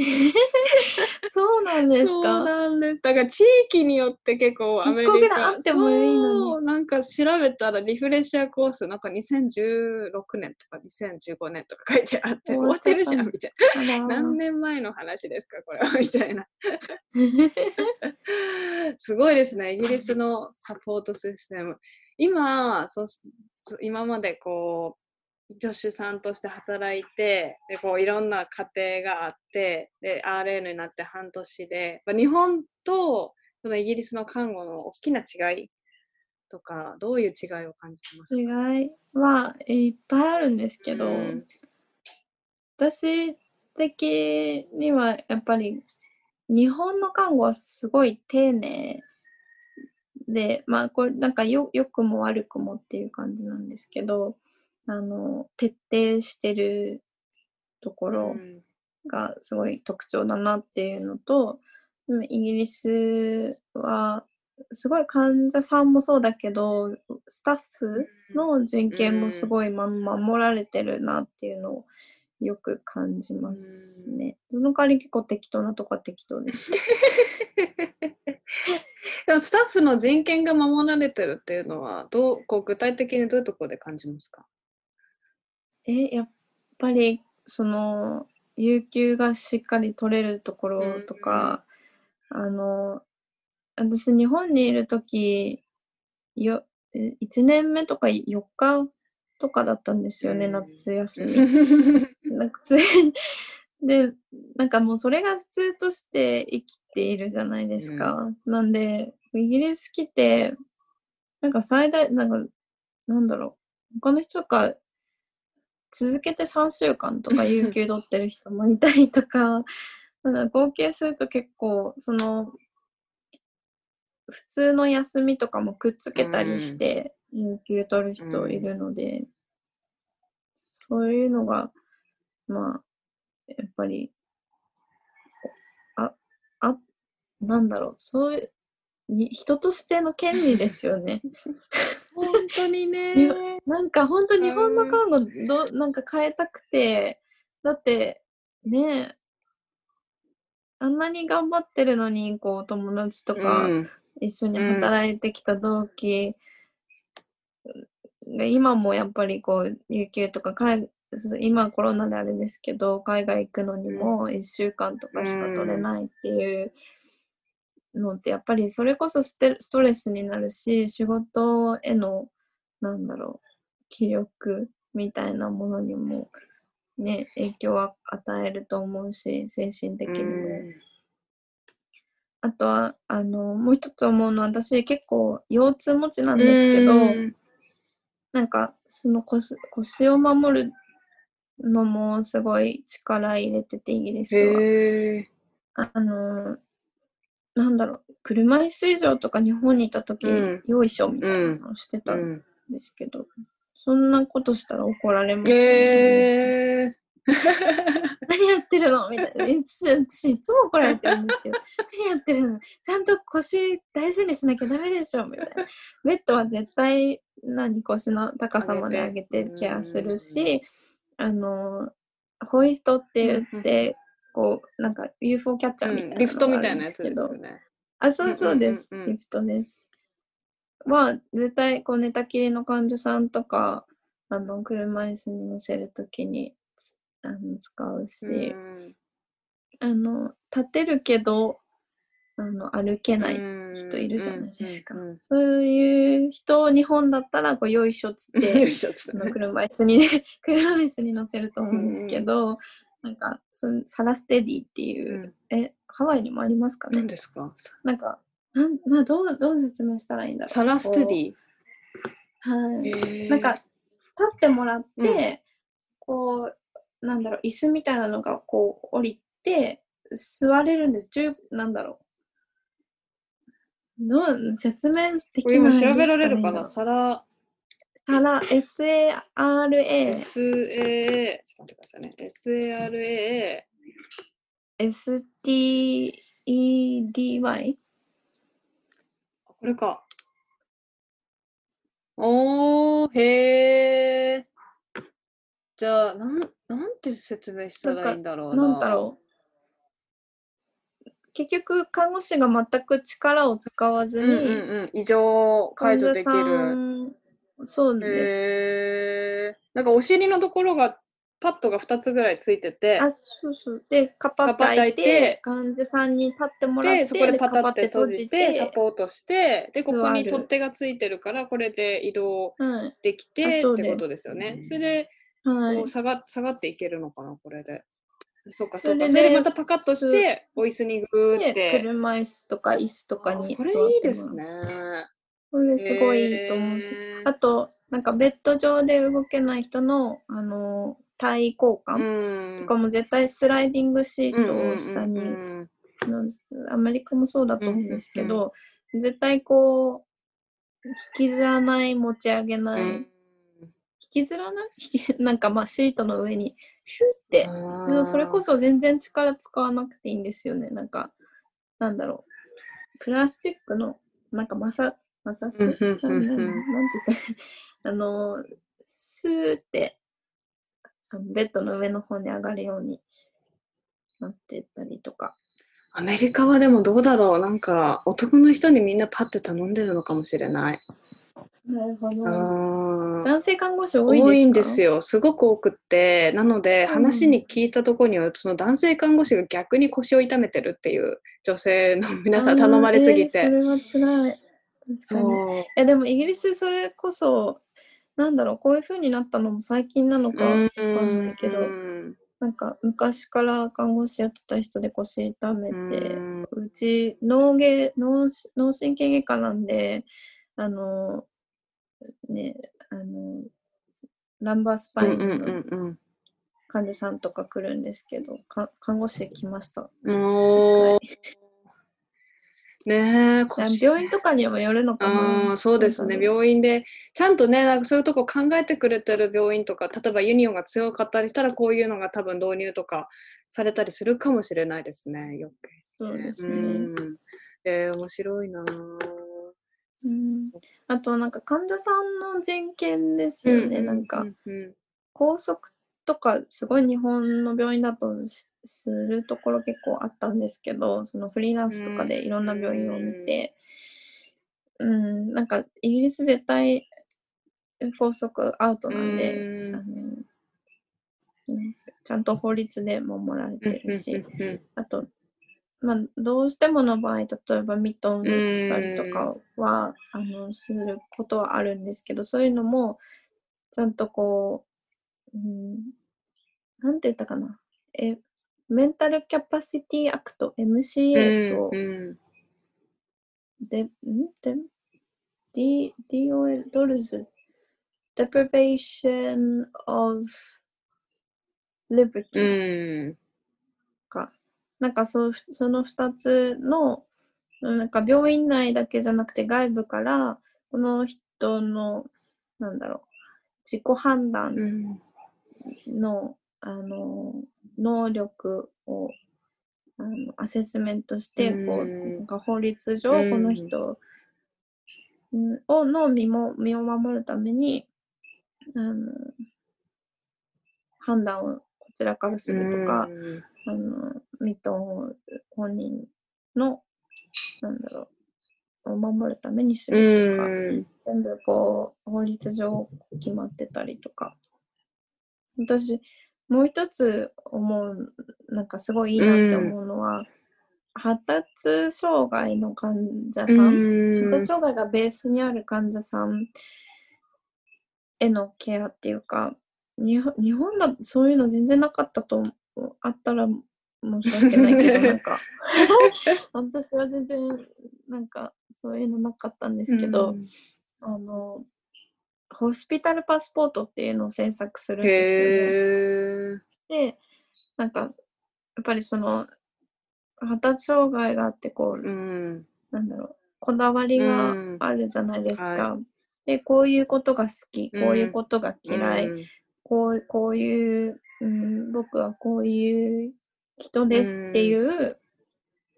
そうなんですそうか。なんです。だから地域によって結構アメリカあってもいいのなんか調べたらリフレッシャーコースなんか2016年とか2015年とか書いてあって終終わっててるじゃんみたいな。何年前の話ですかこれはみたいな。すごいですね。イギリスのサポートシステム。今、そ今までこう、助手さんとして働いて、でこういろんな家庭があって、で、RN になって半年で、まあ日本とそのイギリスの看護の大きな違いとか、どういう違いを感じてますか？違いはいっぱいあるんですけど、うん私的にはやっぱり日本の看護はすごい丁寧で、まあこれなんかよ良くも悪くもっていう感じなんですけど、あの、徹底してるところうんがすごい特徴だなっていうのと、うんイギリスはすごい患者さんもそうだけど、スタッフの人権もすごい、ま、守られてるなっていうのをよく感じますね。その代わり結構適当なとこは適当です。でもスタッフの人権が守られてるっていうのはどうこう具体的にどういうところで感じますか？え、やっぱりその有給がしっかり取れるところとか、あの私日本にいる時よ1年目とか4日とかだったんですよね、夏休み。なんかつで、なんかもうそれが普通として生きているじゃないですか。なんで、イギリス来て、なんか最大、なんか、なんだろう、他の人とか、続けて3週間とか有給取ってる人もいたりとか、まだ合計すると結構、その、普通の休みとかもくっつけたりして、有給取る人いるので、そういうのが、まあ、やっぱり、あ、あ、なんだろう、そういう、に人としての権利ですよね。本当にね。なんか本当日本の看護ど、なんか変えたくて、だって、ねあんなに頑張ってるのに、こう、友達とか、うん。一緒に働いてきた同期が今もやっぱりこう有給とか海今コロナであれですけど海外行くのにも1週間とかしか取れないっていうのってやっぱりそれこそステストレスになるし仕事へのなんだろう気力みたいなものにもね影響は与えると思うし精神的にも。あとは、あの、もう一つ思うのは、私結構腰痛持ちなんですけど、うんなんか、その腰腰を守るのもすごい力入れてて、イギリスは。あの、なんだろう、車椅子以上とか日本にいた時、うんよいしょみたいなのをしてたうんんですけど、そんなことしたら怒られますよね。へえ何やってるのみたいな。私いつも怒られてるんですけど、何やってるのちゃんと腰大事にしなきゃダメでしょみたいな。ベッドは絶対何腰の高さまで上げてケアするし、あの、ホイストって言って、こう、なんか UFO キャッチャーみたいなのがあるんリフトみたいなやつけどですよね。あ、そうそうです。うんうんうんうんリフトです。まあ、絶対、こう、寝たきりの患者さんとか、あの、車椅子に乗せるときに、つあの、使うし、うんあの、立てるけど、あの、歩けない人いるじゃないですか。うんうんうんそういう人を日本だったら、こう、よいしょっつっよて、いしょっつって車椅子にね、車椅子に乗せると思うんですけど、なんか、そのサラステディっていう、え、ハワイにもありますかね？何ですか？なんか、なんまあ、どう、どう説明したらいいんだろう。サラステディ。はい。へなんか、立ってもらって、うんこう、なんだろう、椅子みたいなのがこう降りて、座れるんです。中なんだろう。どう説明できない今調べられるかな？サラ、たら S-A-R-A、S-A、ちょっと待ってくださいね。S-A-R-A、S-T-E-D-Y? これか。おー、へー。じゃあ、なん、なんて説明したらいいんだろうな。なんだろう。結局、看護師が全く力を使わずに、うんうんうん。異常解除できる。ん。そうです。なんかお尻のところが、パッドが2つぐらいついてて、あ、そうそう。で、カパカパ抱いてて、患者さんに立ってもらって、で、そこでパタって閉じて、サでポートして、で、ここに取っ手がついてるから、これで移動はい。できてあそうですってことですよね。それで、はいこう。下が下がっていけるのかな、これで。そうか、そうか。それででまたパカッとして、お椅子にグーっで、て。車椅子とか椅子とかあにこれ座っていいですね。これすごいいいと思うし。へー。あと、なんかベッド上で動けない人の、あの、体交う換ん。とかも絶対スライディングシートを下に、アメリカもそうだと思うんですけど、絶対こう、引きずらない、持ち上げない、うん。引きずらない？なんかまあシートの上にシュッて、あでもそれこーそ全然力使わなくていいんですよね。なんか、なんだろう。プラスチックのなんか摩擦、摩うん擦なんて言っあの、スーって、あのベッドの上の方に上がるようになってたりとか。アメリカはでもどうだろうなんか男の人にみんなパッて頼んでるのかもしれない。なるほど。男性看護師多いんですか？多いんですよ。すごく多くって。なので、うん話に聞いたところによると、その男性看護師が逆に腰を痛めてるっていう女性の皆さん頼まれすぎて。えーそれは辛い。確かに。そう。え、でもイギリスそれこそ、なんだろう、こういう風になったのも最近なのかわうんかんないけど、なんか昔から看護師やってた人で腰痛めて、うち脳外脳脳神経外科なんで、あの、ね、あの、ランバースパインの患者さんとか来るんですけど、か看護師来ました。ね病院とかにもよるのかな。そうですね。病院で、ちゃんとね、なんかそういうとこ考えてくれてる病院とか、例えばユニオンが強かったりしたら、こういうのが多分導入とかされたりするかもしれないですね、よく。そうですね。うん。えー、面白いなぁうん、あとなんか患者さんの人権ですよね、なんかうんうん拘束とかすごい日本の病院だとしするところ結構あったんですけどそのフリーランスとかでいろんな病院を見て。うん。なんかイギリス絶対拘束アウトなんで、うん。あのね、ちゃんと法律で守られてるし、うんうんあと、まあ、どうしてもの場合、例えばミトンしたりとかは、あの、することはあるんですけど、そういうのも、ちゃんとこう、うん、なんて言ったかな？え、メンタルキャパシティアクト、MCA と、うん。で、ん？で、D、DOL、ドルズ、deprivation of う liberty ん。か。なんかそうその2つの、なんか病院内だけじゃなくて外部から、この人の、なんだろう、自己判う断ん。の、あの、能力を、あのアセスメントして、こう、うんなんか法律上、うん。この人うんをの身も身を守るために、あの、判断をこちらからするとか、うん。あの、ミトン本人の、なんだろう、を守るためにすうるとか、ん。全部こう、法律上決まってたりとか。私、もう一つ思う、なんかすごいいいなって思うのは、発達障害の患者さん、うん。発達障害がベースにある患者さんへのケアっていうか、日本日本だとそういうの全然なかったとあったら申し訳ないけど、なんか、私は全然、なんか、そういうのなかったんですけど、あの、ホスピタルパスポートっていうのを制作するんですよね。で、なんか、やっぱりその、発達障害があって、こう、うん。なんだろう、こだわりがうん。あるじゃないですか。はで、こういうことが好き、こういううんことが嫌い、うん。こうこういう、うん、僕はこういう人ですっていう、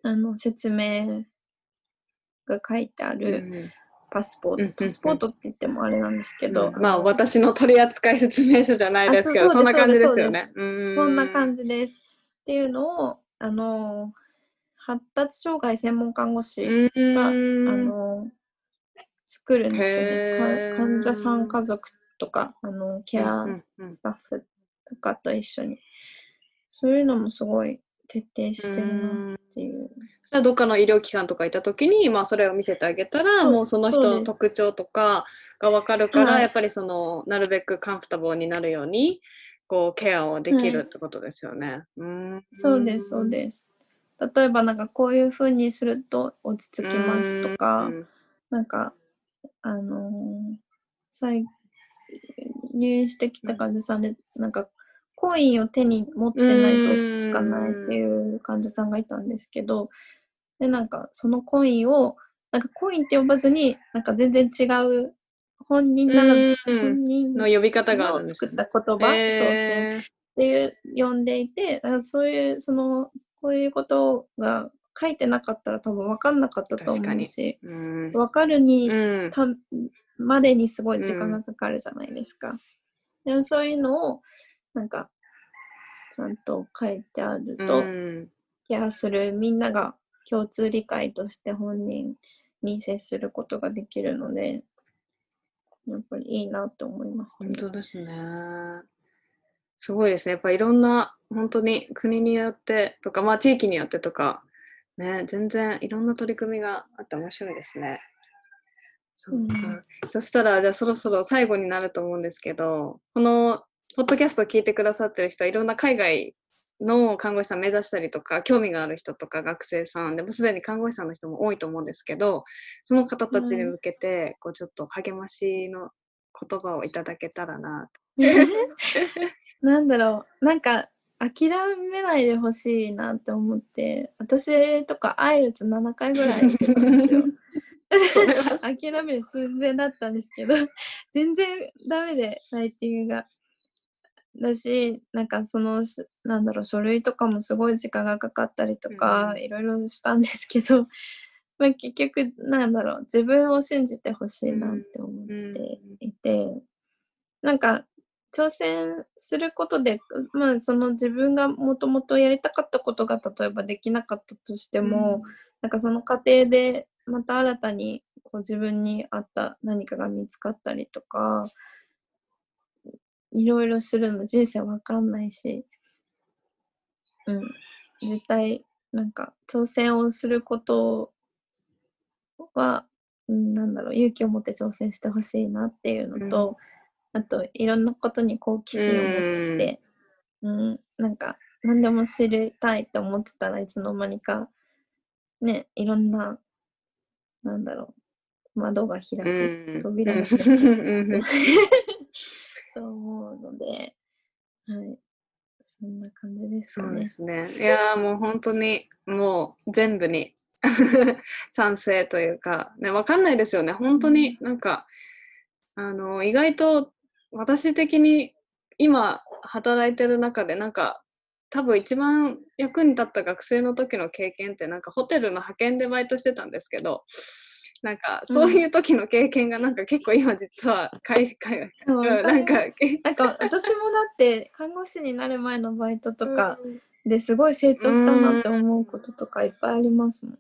あの説明が書いてあるパスポート、うんうんうんパスポートって言ってもあれなんですけど、うんまあの私の取扱説明書じゃないですけどあそうんな感じですよねそんな感じ。じです。っていうのを、あの、発達障害専門看護師うんが、あの、作るんですよね。患者さん家族とか、あの、ケアうんうんスタッフとかと一緒に。そういうのもすごい徹底してるなっていう。じゃあどっかの医療機関とかいた時に、まあ、それを見せてあげたらそうもうその人の特徴とかが分かるから、はいやっぱりそのなるべくカンフタボーになるようにこうケアをできるってことですよね。うんそうです、そうです。例えばなんかこういう風にすると落ち着きますとか、うんなんか、あのー最入院してきた患者さんで、なんか、コインを手に持ってないと落ち着かないっていう患者さんがいたんですけど、で、なんか、そのコインを、なんかコインって呼ばずに、なんか全然違う、本人なら、うん。本人の呼び方が作った言葉、そうそう。へーっていう呼んでいて、だからそういう、その、こういうことが書いてなかったら多分分かんなかったと思うし、うん。分かるに、うん。たまでにすごい時間がかかるじゃないですか。でもそういうのを、なんか、ちゃんと書いてあると、うんケアするみんなが共通理解として本人に接することができるので、やっぱりいいなって思いました、本当ですね。すごいですね。やっぱいろんな、本当に国によってとか、まあ地域によってとか、ね、全然いろんな取り組みがあって面白いですね。そうか。そしたら、じゃあそろそろ最後になると思うんですけど、このポッドキャストを聞いてくださってる人はいろんな海外の看護師さん目指したりとか、興味がある人とか学生さんでもうすでに看護師さんの人も多いと思うんですけど、その方たちに向けて、こうちょっと励ましの言葉をいただけたらなと。なんだろう、なんか諦めないでほしいなって思って、私とかアイルツ7回ぐらい受けたんですよ。諦める寸前だったんですけど、全然ダメで、ライティングが。だし、なんかその、すなんだろう、書類とかもすごい時間がかかったりとか、うん。いろいろしたんですけど、まあ、結局、なんだろう、自分を信じてほしいなって思っていて、なんか、挑戦することで、まあ、その自分がもともとやりたかったことが例えばできなかったとしても、なんかその過程でまた新たにこう自分に合った何かが見つかったりとか、いろいろするの人生わかんないし、うん、絶対なんか挑戦をすることは、うんなんだろう、勇気を持って挑戦してほしいなっていうのと、あといろんなことに好奇心を持って、うん、なんか何でも知りたいと思ってたらいつの間にかねいろんななんだろう窓が開く、うん。扉がうん。開くうん と思うので、はい、そんな感じですかねそうで。すね。いやーもう本当にもう全部に 賛成というか、ね、わかんないですよね。本当になんか、あの、意外と私的に今働いてる中でなんか、多分一番役に立った学生の時の経験ってなんかホテルの派遣でバイトしてたんですけど、なんかそういう時の経験がなんか結構今実は海外うんわかなんか なんか私もだって看護師になる前のバイトとかですごい成長したなって思うこととかいっぱいありますもん。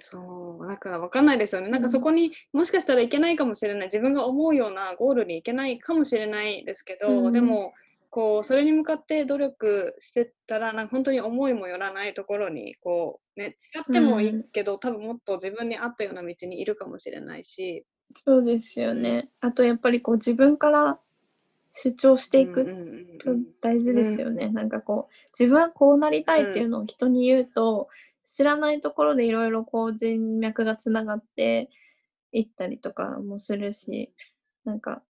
そう、だから分かんないですよね。なんかうん。そこにもしかしたらいけないかもしれない、自分が思うようなゴールにいけないかもしれないですけど、うん。でも、こう、それに向かって努力してったら、なんか本当に思いもよらないところに、こう、ね、違ってもいいけど、多分もっと自分に合ったような道にいるかもしれないし、そうですよね。あとやっぱりこう自分から主張していくうんうんうんとうん大事ですよね。なんかこう自分はこうなりたいっていうのを人に言うと、知らないところでいろいろこう人脈がつながっていったりとかもするし、なんか、うん、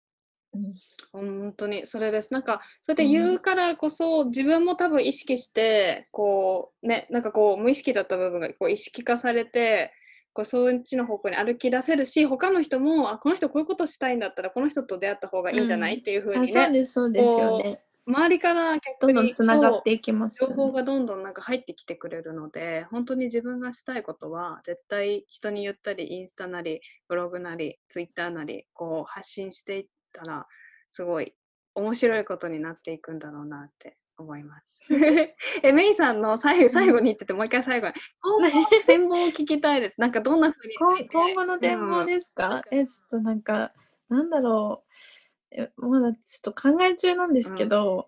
本当にそれです。なんかそうやって言うからこそ、自分も多分意識してこうねなんかこう無意識だった部分がこう意識化されてこうそっちの方向に歩き出せるし他の人もあこの人こういうことしたいんだったらこの人と出会った方がいいんじゃない、うんっていう風あにねそうです、そうですよね。周りからどんどんつながっていきますよね。情報がどんどんなんか入ってきてくれるので本当に自分がしたいことは絶対人に言ったりインスタなりブログなりツイッターなりこう発信していったらすごい面白いことになっていくんだろうなって思います。えメイさんの最後最後に言ってて、もう一回最後に今後の展望を聞きたいです。なんかどんな風に今今後の展望ですか、え、ちょっとなんか、なんだろう。えまだちょっと考え中なんですけど、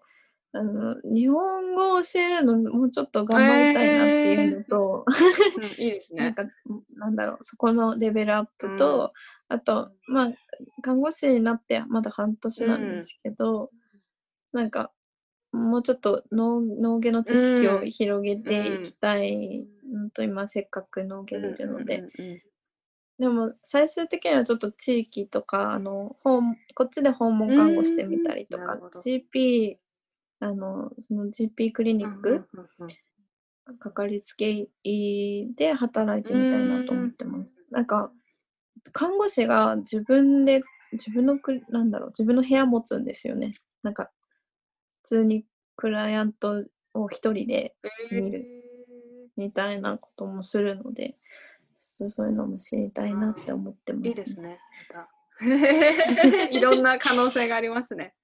あの、日本語を教えるのもうちょっと頑張りたいなっていうのと、うんいいですね。なんか、なんだろう、そこのレベルアップと、あと、まあ、看護師になってまだ半年なんですけど、なんか、もうちょっと脳脳外の知識をうん。広げていきたいのと、今せっかく脳外にいるので、うんうんうんでも最終的にはちょっと地域とかあの訪こっちで訪問看護してみたりとか GP あのその GP クリニック、うんうんうんかかりつけ医で働いてみたいなと思ってます。なんか看護師が自分で自分のクなんだろう自分の部屋持つんですよね。なんか普通にクライアントを一人で見るみたいなこともするので、ちょっとそういうのも知りたいなって思ってます。いいですね。また いろんな可能性がありますね。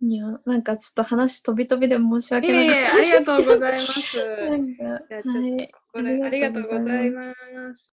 いや、なんかちょっと話飛び飛びで申しい訳なえいありがとうごいざいます。じゃあちょっとはい。これありがとうございます。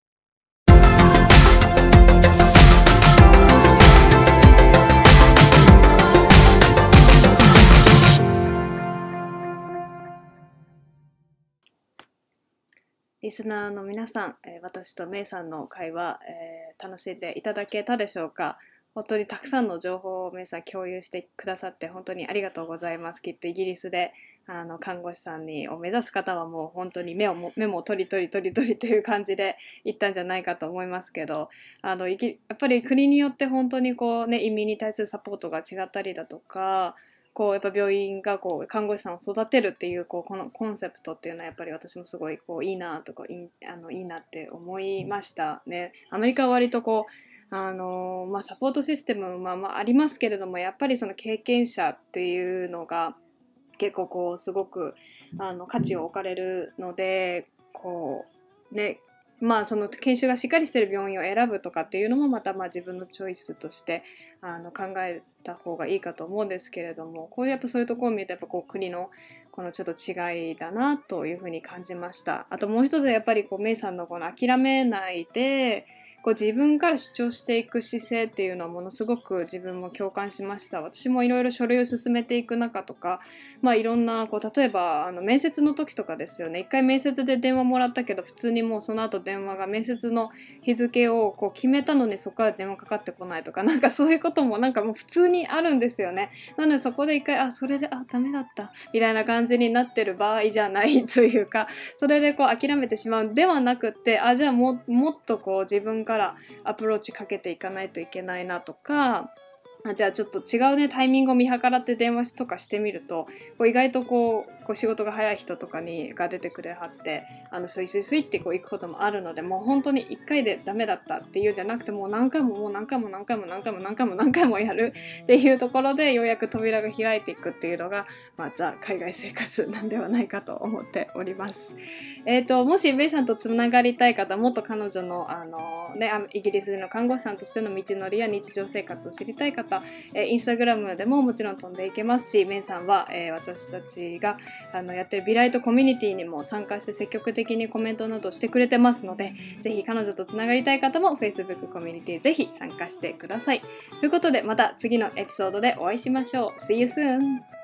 リスナーの皆さん、えー私とメイさんの会話、えー楽しんでいただけたでしょうか？本当にたくさんの情報をメイさん共有してくださって本当にありがとうございます。きっとイギリスであの看護師さんにを目指す方はもう本当に目をも目も取り取り取り取りという感じで行ったんじゃないかと思いますけどあのやっぱり国によって本当にこう、ね、移民に対するサポートが違ったりだとかこうやっぱ病院がこう看護師さんを育てるっていうこうこのコンセプトっていうのはやっぱり私もすごいこういいなとかいいあのいいなって思いましたね。アメリカは割とこうあのまあ、サポートシステムはまあありますけれどもやっぱりその経験者っていうのが結構こうすごくあの価値を置かれるのでこうねまあその研修がしっかりしてる病院を選ぶとかっていうのもまたまあ自分のチョイスとしてあの考えた方がいいかと思うんですけれどもこういうやっぱそういうところを見るとやっぱこう国のこのちょっと違いだなというふうに感じました。あともう一つやっぱりこうメイさんのこの諦めないでこう自分から主張していく姿勢っていうのはものすごく自分も共感しました。私もいろいろ書類を進めていく中とかまあいろんなこう例えばあの面接の時とかですよね。一回面接で電話もらったけど普通にもうその後電話が面接の日付をこう決めたのにそこから電話かかってこないとか なんかそういうこともなんかもう普通にあるんですよね。なのでそこで一回あそれであダメだった。みたいな感じになってる場合じゃない。というかそれでこう諦めてしまう。ではなくってあじゃあももっとこう自分からからアプローチかけていかないといけないなとかあじゃあちょっと違うねタイミングを見計らって電話とかしてみるとこう意外とこうこう仕事が早い人とかにが出てくれはってあのスイスイスイってこう行くこともあるのでもう本当に1回でダメだったっていうじゃなくてもう何回ももう何回も何回も何回も何回も何回もやる っていうところでようやく扉が開いていくっていうのが、まあ、ザ海外生活なんではないかと思っております。えー、ともしベイさんとつながりたい方もっと彼女のあの、ね、イギリスでの看護師さんとしての道のりや日常生活を知りたい方、えーインスタグラムでももちろん飛んでいけますしメイさんは、えー私たちがあのやってるビライトコミュニティにも参加して積極的にコメントなどしてくれてますのでぜひ彼女とつながりたい方も Facebook コミュニティぜひ参加してください。ということでまた次のエピソードでお会いしましょう。See you soon!